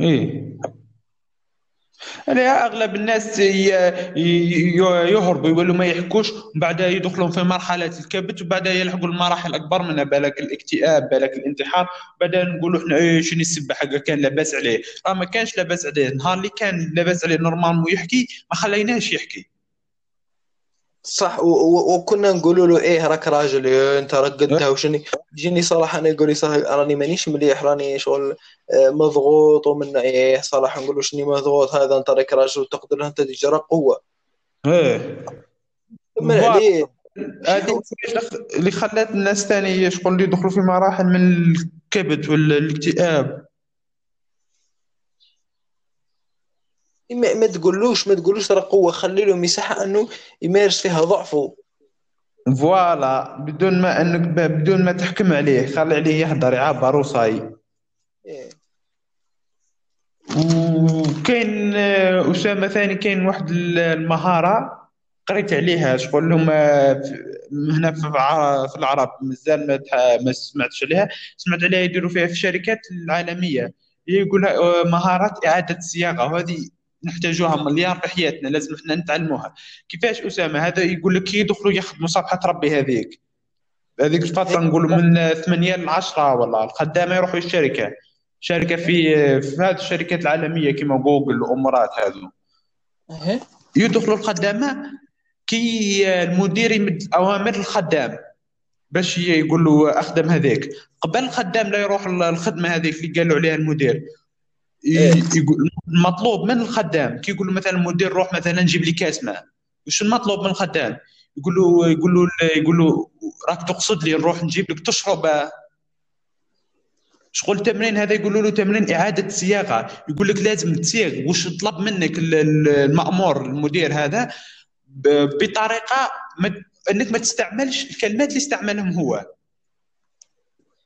Speaker 1: إيه. أنا أغلب الناس يهربوا يولوا ما يحكوش ومن بعد يدخلون في مرحلة الكبت وبعد يلحقوا المراحل الأكبر منها بالك الاكتئاب بالك الانتحار بعد نقولوا إحنا إيه شنو السبه حقه كان لاباس عليه. راه ما كانش لاباس عليه النهار اللي كان لاباس عليه normalement يحكي ما خليناش يحكي.
Speaker 2: صح و- و- وكنا نقولوا له إيه راك راجل إيه أنت راك قدها وشني؟ يجيني صراحة أنا يقول لي صح راني مانيش مليح راني شغل آه، مضغوط ومن إيه صراحة نقول له شني مضغوط هذا أنت راك راجل وتقدر أنت تجرى قوة.
Speaker 1: إيه.
Speaker 2: كمل. عليه.
Speaker 1: هذه اللي خلات الناس ثاني شغل يدخلوا في مراحل من الكبت والاكتئاب
Speaker 2: ما, ما تقولوش ما تقولوش ترى قوة. خلي له مساحة أنه يمارس فيها ضعفه.
Speaker 1: فوالا. بدون ما أنك بدون ما تحكم عليه. خلي عليه يهدر يعبر وصاي. وكاين آه، أسامة ثاني. كاين واحد المهارة. قريت عليها. شغل في- هنا في الع- في العرب. مازال ما ما سمعتش عليها. سمعت عليها يديروا فيها في الشركات العالمية. هي يقولها آه، مهارات إعادة الصياغة وهذه نحتاجوها مليار في حياتنا لازم إحنا نتعلموها. كيفاش أسامة؟ هذا يقول لك يدخلوا يخدموا صفحة ربي هذيك. هذيك الفترة نقولوا من 8 ل 10 والله الخدامة يروحوا الشركة شركة في في هذه الشركات العالمية كما جوجل وأمورات هذو. يدخلوا الخدامة كي المدير يمد أوامر للخدام باش يقول له أخدم هذيك. قبل الخدام لا يروح الخدمة هذيك اللي قالوا عليها المدير. يقول المطلوب من الخدام. كي يقول مثلا المدير روح مثلا جيب لي كاس ماء وش المطلوب من الخدام؟ يقول له يقول له يقول له راك تقصد لي نروح نجيب لك تشرب. شغل التمرين هذا يقولوا له تمرين إعادة صياغة. يقول لك لازم تصيغ. وش طلب منك ال- ال- المأمور المدير هذا؟ بطريقة إنك ما تستعملش الكلمات اللي استعملهم هو.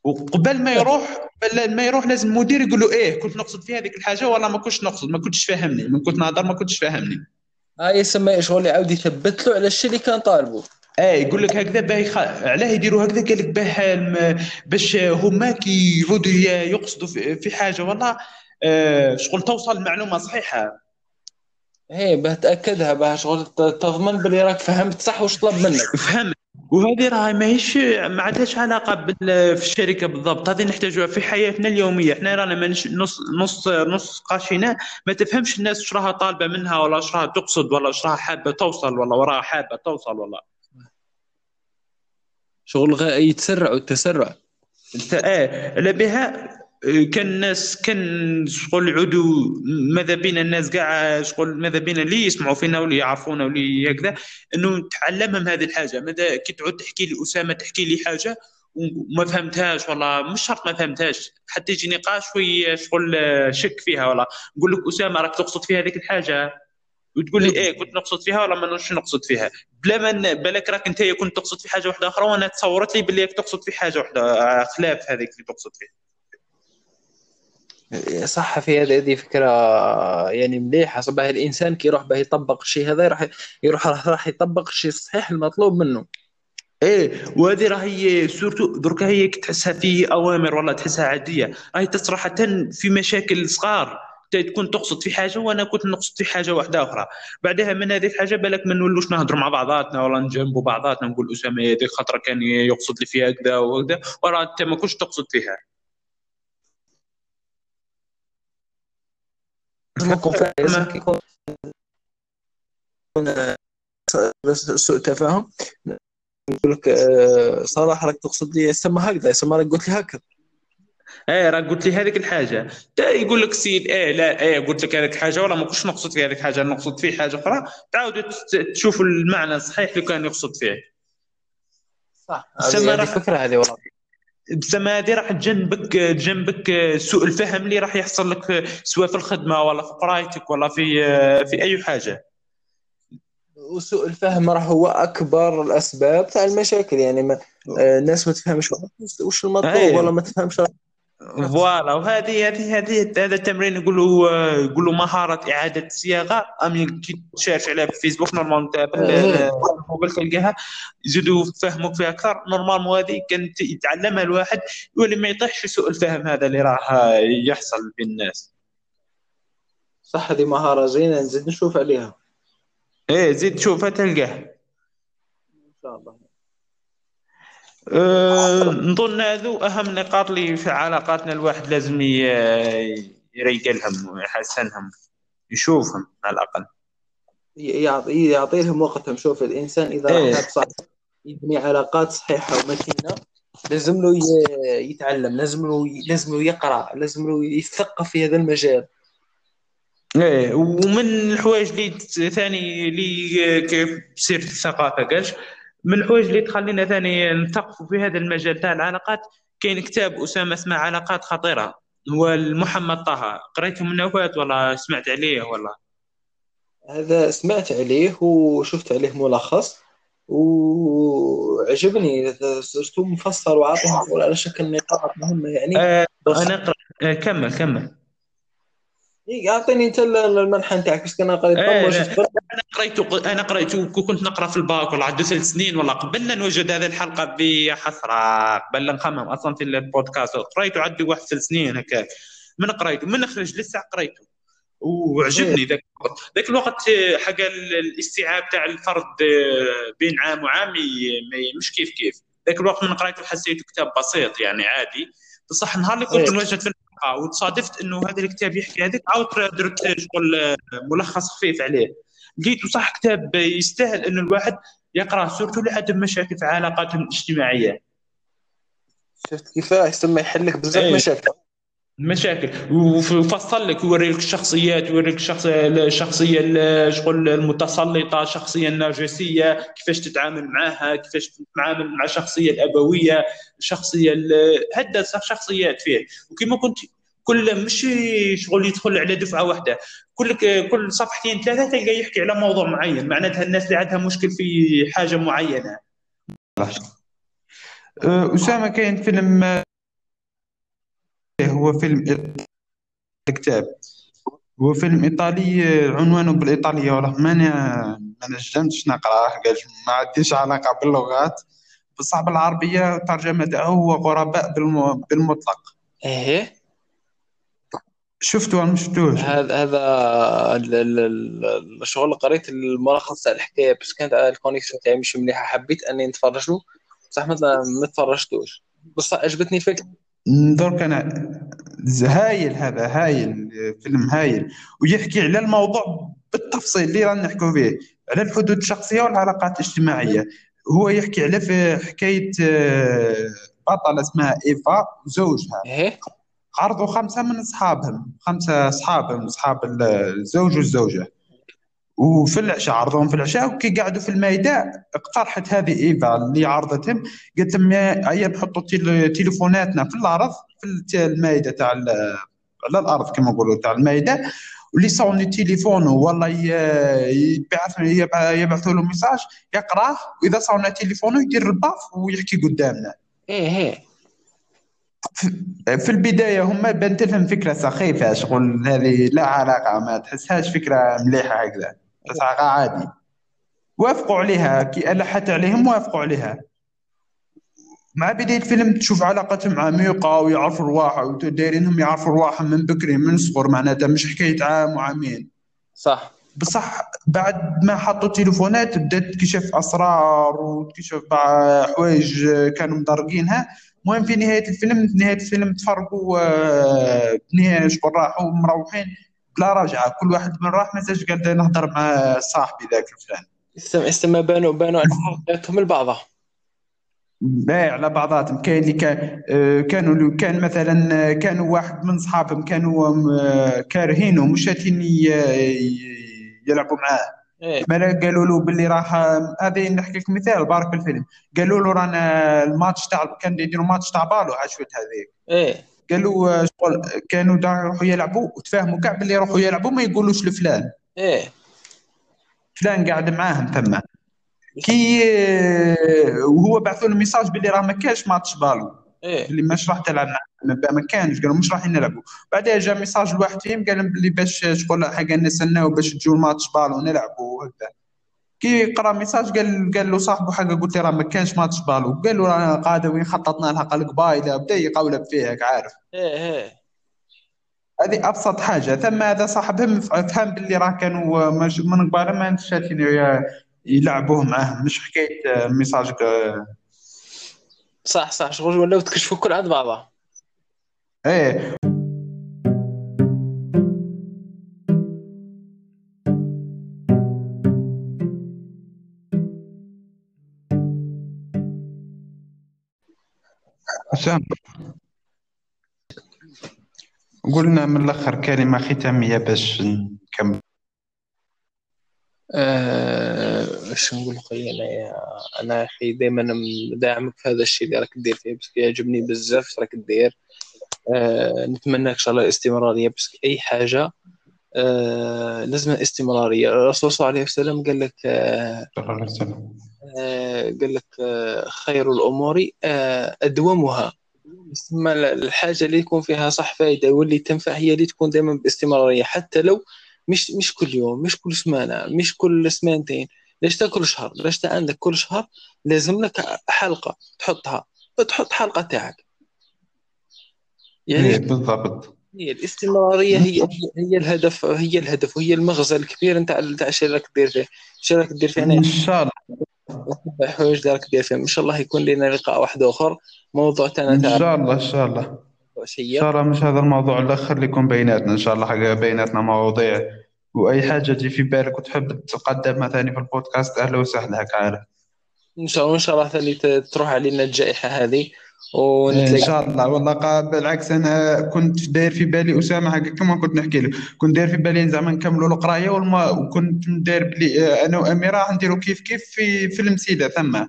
Speaker 1: وقبل ما يروح قبل ما يروح لازم المدير يقول له إيه كنت نقصد في هذيك الحاجة والله ما كنتش نقصد؟ ما كنتش فاهمني من كنت نهضر ما كنتش فاهمني.
Speaker 2: هاي يسمى شغل يعاود يثبت له على الشيء اللي كان طالبه.
Speaker 1: آه يقول لك هكذا باه يخ... علاه يديروا هكذا قال لك باه باش هما كي يعودوا يقصدوا في حاجة. والله آه شغل توصل المعلومه صحيحة.
Speaker 2: هي باه تأكدها باه شغل تضمن بلي راك فهمت صح واش طلب منك. [LAUGHS]
Speaker 1: فهم وهذه راه ماهيش ما عندهاش علاقة بال... في الشركة بالضبط. هذه نحتاجوها في حياتنا اليومية. إحنا رانا ما نش... نص نص نص قاشينا ما تفهمش الناس إيش راها طالبة منها ولا إيش راها تقصد ولا إيش راها حابة توصل ولا وراها حابة توصل والله
Speaker 4: شغل غ... يتسرع والتسرع
Speaker 1: انت آه على بها كان الناس كان شغل يعودوا ماذا بينا الناس كاع شغل ماذا بينا اللي يسمعوا فينا واللي يعرفونا واللي هكذا إنه تعلمهم هذه الحاجة. ماذا كي تعود تحكي لي أسامة تحكي لي حاجة وما فهمتهاش ولا مش شرط ما فهمتهاش حتى يجي نقاش شوي شغل آه، شك فيها ولا نقول لك أسامة راك تقصد في هذيك الحاجة؟ وتقول لي إيه كنت نقصد فيها ولا ما نش نقصد فيها. بلا ما بالك راك انت كنت تقصد في حاجة واحدة أخرى وأنا تصورت لي باللي تقصد في حاجة واحدة آه، خلاف هذيك اللي تقصد فيها.
Speaker 2: صح في هذه هذه فكرة يعني مليحة. صباح الإنسان كي يروح به يطبق الشيء هذا راح يروح راح يطبق الشيء الصحيح المطلوب منه.
Speaker 1: إيه وهذه راهي سورتو دركا هي تحسها في أوامر ولا تحسها عادية. راهي تصراحه في مشاكل صغار. تكون تقصد في حاجة وأنا كنت نقصد في حاجة واحدة أخرى. بعدها من هذيك الحاجة بالك ما نولوش نهضروا مع بعضاتنا ولا نجنبوا بعضاتنا نقول أسامة هذيك خطرة كان يقصد لي فيها كذا وكذا وراه أنت ما كنتش تقصد فيها. [LAUGHS]
Speaker 2: يكون سوء تفاهم. يقول لك صراحة راك تقصد لي يسمى هكذا يسمى راك قلت لي هكذا.
Speaker 1: إيه راك قلت لي هذيك الحاجة. تا يقول لك سيد إيه لا إيه قلت لك هذيك حاجة ولا ما كنتش نقصد في هذيك الحاجة نقصد في حاجة أخرى. تعاودوا تشوفوا المعنى الصحيح اللي كان يقصد فيه.
Speaker 2: صح. هذه فكرة هذه والله.
Speaker 1: بسما هذه راح تجنبك تجنبك سوء الفهم اللي راح يحصل لك سواء في الخدمة ولا في قرايتك ولا في في أي حاجة.
Speaker 2: وسوء الفهم راح هو أكبر الأسباب تاع المشاكل يعني ما الناس ما تفهمش وش المطلوب أيوه. ولا ما تفهمش
Speaker 1: voilà وهذه هذه هذه هذا التمرين يقولوا يقولوا مهارة إعادة الصياغة. امي كي تشارج عليها في فيسبوك normal جوجل تلقاها. يزيدوا يفهموك فيها أكثر. normal هذه كانت يتعلمها الواحد يولي ما يطيحش في سوء الفهم هذا اللي راح يحصل بين الناس.
Speaker 2: صح هذه مهارة زينة نزيد نشوف عليها.
Speaker 1: إيه زيد شوفها تلقاه إن شاء الله. أه نظن هذو أهم نقاط اللي في علاقاتنا الواحد لازم يريقلهم ويحسنهم يشوفهم على الأقل.
Speaker 2: يعطي يعطي لهم وقتهم. شوف الإنسان إذا إيه. صح يبني علاقات صحيحة ومتينة لازم له يتعلم لازم له لازم له يقرأ لازم له يثقف في هذا المجال.
Speaker 1: إيه ومن الحوايج اللي ثاني اللي كيف سيره الثقافه كاش من الحوايج اللي تخلينا ثاني نثقفوا في هذا المجال تاع العلاقات. كاين كتاب أسامة اسمه علاقات خطيرة هو محمد طه. قريته من نوفات ولا سمعت عليه ولا؟
Speaker 2: هذا سمعت عليه وشفت عليه ملخص وعجبني. شفتو مفصل وعاطي على شكل نقاط مهمة يعني.
Speaker 1: آه أنا قرأ آه كمل كمل.
Speaker 2: اعطيني أنت المنحة نتاعك بس أنا قريت
Speaker 1: أنا قريت أنا قريت كنت نقرأ في الباك ولا عنده ثلاث سنين ولا قبلنا نوجد هذه الحلقة بحسره قبل نخمم أصلا في البودكاست. قريته عندي واحد ثلاث سنين هكاك من قريته من خرج لسه قريته. وعجبني ذاك الوقت. ذاك الوقت حق الاستيعاب تاع الفرد بين عام وعام مش كيف كيف. ذاك الوقت من قريته حسيته كتاب بسيط يعني عادي. بصح النهار اللي كنت نوجد في وتصادفت إنه هذا الكتاب يحكي هذيك. عاود درت شغل ملخص خفيف عليه. لقيته صح كتاب يستاهل إنه الواحد يقرأ سورته لعدم مشاكل في علاقاتهم الاجتماعيه
Speaker 2: شفت كيف يسمى يحل لك بزاف. مشاكل.
Speaker 1: مشاكل وفصل لك يوري لك الشخصيات يوري لك الشخص الشخصية شغل المتسلطة الشخصيه النرجسية كيفاش تتعامل معها كيفاش تتعامل مع الشخصيه الأبوية الشخصيه هدا شخصيات فيه. وكما كنت كل مش شغل يدخل على دفعة واحدة. كل كل صفحتين ثلاثة تلقى يحكي على موضوع معين. معناتها الناس اللي عندها مشكل في حاجة معينة. أه، أسامة كاين فيلم هو فيلم الكتاب. هو فيلم إيطالي عنوانه بالإيطالية والله ما ما نجمتش نقرأه ما عنديش علاقة باللغات. بصح بالعربيه ترجمه هو غرباء بالمطلق.
Speaker 2: إيه؟
Speaker 1: شفته ولا ما شفتوش؟
Speaker 2: هذا هذا الشغل قريت الملخص تاع الحكاية بس كانت الكونيكسيون تاعي مش مليحة. حبيت إني نتفرج له بصح ما تفرجتوش. بصح عجبتني الفكرة.
Speaker 1: درك أنا هايل هذا هايل فيلم هايل. ويحكي على الموضوع بالتفصيل اللي رانا نحكوا فيه على الحدود الشخصية والعلاقات الاجتماعية. هو يحكي على في حكاية آه، بطلة اسمها إيفا وزوجها.
Speaker 2: إيه؟
Speaker 1: عرضوا خمسة من أصحابهم خمسة أصحابهم أصحاب الزوج والزوجة. وفي العشاء عرضهم في العشاء وكي قعدوا في المايدة اقترحت هذه إيفا اللي عرضتهم. قالت لهم يا هيا نحطوا تليفوناتنا في الأرض في المايدة تاع على الأرض كما نقولوا تاع المايدة واللي صوني تليفونه والله يبعث يبع- يبعثوا له ميساج يقرأه وإذا صونا تليفونه يدير الباف ويحكي قدامنا.
Speaker 2: إيه إيه.
Speaker 1: في البداية هما بنت لهم فكرة سخيفة شغل هذه لا علاقة ما تحسهاش فكرة مليحة هكذا. تحسها عادي. وافقوا عليها. كي ألحت عليهم وافقوا عليها. مع بداية الفيلم تشوف علاقتهم عميقة ويعرفوا رواحهم ودايرينهم يعرفوا رواحهم من بكري من صغر معناتها مش حكاية عام وعامين.
Speaker 2: صح.
Speaker 1: بصح بعد ما حطوا تليفونات بدأت تكشف أسرار وتكشف بعض حوايج كانوا مدرقينها المهم في نهاية الفيلم نهاية الفيلم تفرقوا آه، بنهايه شغل راحوا مروحين. بلا رجعه كل واحد من راح مازالش قال نهضر مع صاحبي ذاك الفلان.
Speaker 2: استمع استمع بانوا بانوا علاقتهم لبعضها
Speaker 1: بايع على بعضاتهم. كاين اللي كان آه، كانوا كان مثلا آه، كانوا واحد من صحابهم كانوا آه، كارهينه مش يلعبوا معاه.
Speaker 2: إيه.
Speaker 1: مالا قالوا له باللي راح هذه نحكي لك مثال بارك في الفيلم. قالوا له رانا الماتش تاع كان يديروا ماتش تاع بالو عشوت هذيك.
Speaker 2: إيه.
Speaker 1: قالوا آه، شغل كانوا دا يروحوا يلعبوا وتفاهموا كاع باللي يروحوا يلعبوا ما يقولوش لفلان.
Speaker 2: إيه.
Speaker 1: فلان قاعد معاهم ثم كي آه، وهو بعثوا له message باللي راه ما كانش match ballon.
Speaker 2: إيه.
Speaker 1: اللي مش راح تلعب ما كانش قالوا مش راح نلعبوا. بعدها جا message لواحد فيهم قال لهم باللي باش شغل حاجة نستناو باش تجوا ال match ballon نلعبوا وهكذا. كي قرا message قال قال له صاحبه حاجة قلت له راه ما كانش match ballon. قال له راه قاعدة وين خططنا لها؟ قال قبايله بدا يقولب فيها عارف.
Speaker 2: إيه إيه.
Speaker 1: هذه أبسط حاجة. ثم هذا صاحبهم فهم باللي راه كانوا مش- من قبل ما شاتين يلعبوه معاه مش حكاية ميساج
Speaker 2: صح صح. شغل ولاو تكشفوا كل عند بعضها.
Speaker 1: إيه. حسام قلنا من الآخر كلمة ختامية باش نكمل.
Speaker 2: آه، إيش نقول خويا أنا يا أنا أخي دائما داعمك في هذا الشيء اللي راك دير فيه بس يعجبني بزاف اش راك دير. آه، نتمنى إن شاء الله الاستمراريه بس أي حاجة آه، لازم استمرارية. الرسول صلى الله عليه وسلم قال لك آه، آه، قال لك آه، خير الأمور آه، أدومها. ثم الحاجة اللي يكون فيها صح فائده واللي تنفع هي اللي تكون دائما باستمرارية. حتى لو مش مش كل يوم مش كل سمانة مش كل سمانتين ليش كل شهر ليش عندك كل شهر لازم لك حلقة تحطها تحط حلقة تاعك. يعني
Speaker 1: بالضبط.
Speaker 2: هي الاستمرارية هي هي الهدف هي الهدف وهي المغزى الكبير نتاع نتاع الشيء اللي راك دير فيه. الشيء اللي راك دير فيه إن
Speaker 1: شاء الله.
Speaker 2: الحوايج اللي راك دير فيهم. إن شاء الله يكون لنا لقاء واحد آخر. موضوع تاعنا إن
Speaker 1: شاء الله إن شاء الله.
Speaker 2: إن
Speaker 1: شاء الله مش هذا الموضوع الأخر اللي يكون بيناتنا. إن شاء الله حاجة بيناتنا مواضيع. وأي حاجة تجي في بالك وتحب تقدمها ثاني في البودكاست أهلا وسهلا هكا. عارف
Speaker 2: إن شاء الله إن شاء الله ثاني تروح علينا الجائحة هذه.
Speaker 1: إن
Speaker 2: ونتلاقى
Speaker 1: شاء الله. والله بالعكس أنا كنت داير في بالي أسامة هكا كما كنت نحكي لك كنت داير في بالي زعما نكملوا القراية والما وكنت داير بلي آه، أنا وأميرة راح نديروا كيف كيف في في المسيده ثم.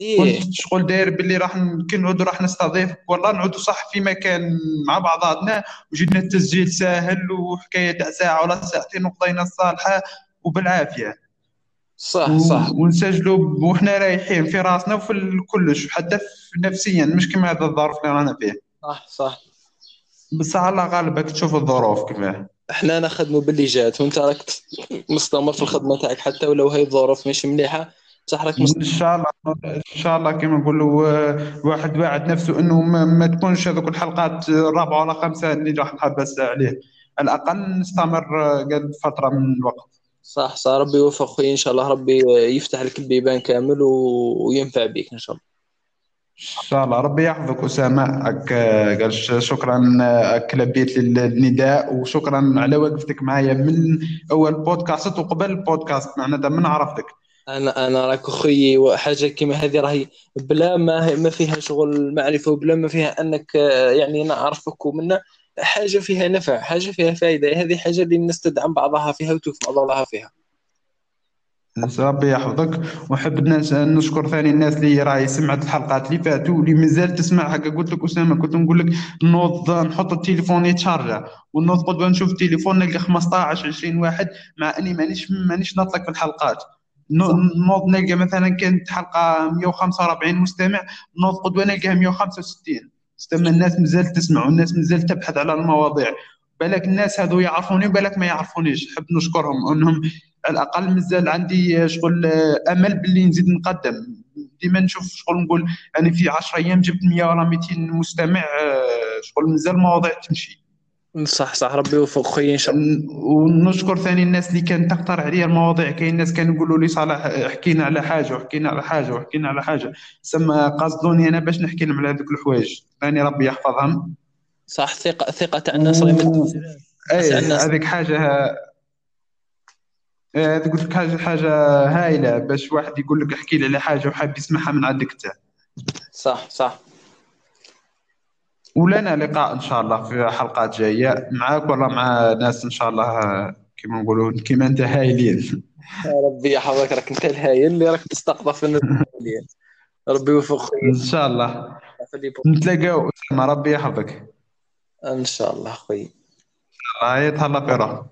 Speaker 2: إيه.
Speaker 1: كنت شغل داير باللي راح كي نعودوا راح نستضيفك. والله نعودوا صح في مكان مع بعضاتنا. وجدنا التسجيل ساهل وحكاية تاع ساعة ولا ساعتين وقضينا الصالحة وبالعافية.
Speaker 2: صح صح.
Speaker 1: ونسجلوا وحنا رايحين في راسنا وفي كلش حتى نفسيا مش كما هذا الظرف اللي رانا فيه.
Speaker 2: صح صح.
Speaker 1: بس على غالبك تشوف الظروف كيفاه.
Speaker 2: إحنا نخدموا باللي جات وانت راك مستمر في الخدمة تاعك حتى ولو هاي الظروف مش مليحة بصح راك.
Speaker 1: إن شاء الله إن شاء الله كما نقولوا الواحد واعد نفسه إنه ما, ما تكونش هذوك الحلقات الرابعه ولا خمسة اللي راح نحبس عليه. على الأقل نستمر قد فترة من الوقت.
Speaker 2: صح صح. ربي يوفق خويا إن شاء الله ربي يفتح لك البيبان كامل. وينفع بك إن شاء الله.
Speaker 1: إن شاء الله. ربي يحفظك أسامة. أك قال شكرا أك لبيت للنداء وشكرا على وقفتك معايا من أول بودكاست وقبل البودكاست معناتها من عرفتك.
Speaker 2: أنا أنا راك أخوي وحاجة كيما هذه راهي بلا ما ما فيها شغل معرفه وبلا ما فيها أنك آه، يعني نعرفك ومنا حاجة فيها نفع حاجة فيها فائده هذه حاجة اللي الناس تدعم بعضها فيها وتوفق بعضها فيها.
Speaker 1: ربي يحفظك. ونحب الناس نشكر ثاني الناس اللي راهي سمعت الحلقات اللي فاتوا واللي مازال تسمع هكا قلت لك أسامة كنت نقول لك نوض نحط التليفون يتشارجا ونوض قدوه نشوف التليفون نلقى 15 20 واحد. مع إني مانيش مانيش نطلق في الحلقات. نوض نلقى مثلا كانت حلقة 145 مستمع. نوض قدوة نلقاها 165 مستمع الناس مازال تسمع والناس مازال تبحث على المواضيع. بالك الناس هذو يعرفوني وبالك ما يعرفونيش. نحب نشكرهم انهم على الأقل مازال عندي شغل أمل باللي نزيد نقدم. ديما نشوف شغل نقول أنا في 10 أيام جبت 100 ولا 200 مستمع شغل مازال المواضيع تمشي.
Speaker 2: صح صح ربي يوفق خويا إن شاء الله.
Speaker 1: ونشكر ثاني الناس اللي كانت تقترح عليا المواضيع. كاين ناس كانوا يقولوا لي صالح حكينا على حاجة وحكينا على حاجة وحكينا على حاجة. سما قصدوني أنا باش نحكي لهم على هذوك الحوايج. ثاني ربي يحفظهم.
Speaker 2: صح ثقة ثقة تاع الناس راهي
Speaker 1: أي هذيك حاجة هذه قلت لك حاجة حاجة هايلة باش واحد يقول لك احكي لي على حاجة وحاب يسمعها من عندك انت
Speaker 2: صح صح.
Speaker 1: ولنا لقاء إن شاء الله في حلقات جاية معاك ولا مع ناس إن شاء الله كما نقولوا كما أنت هايلين.
Speaker 2: ربي يحفظك راك أنت الهايل اللي راك تستقطف الناس ربي يوفق
Speaker 1: إن شاء الله. نتلاقاو. ربي يحفظك.
Speaker 2: إن شاء الله خويا
Speaker 1: الله يتهلا في روح
Speaker 2: صح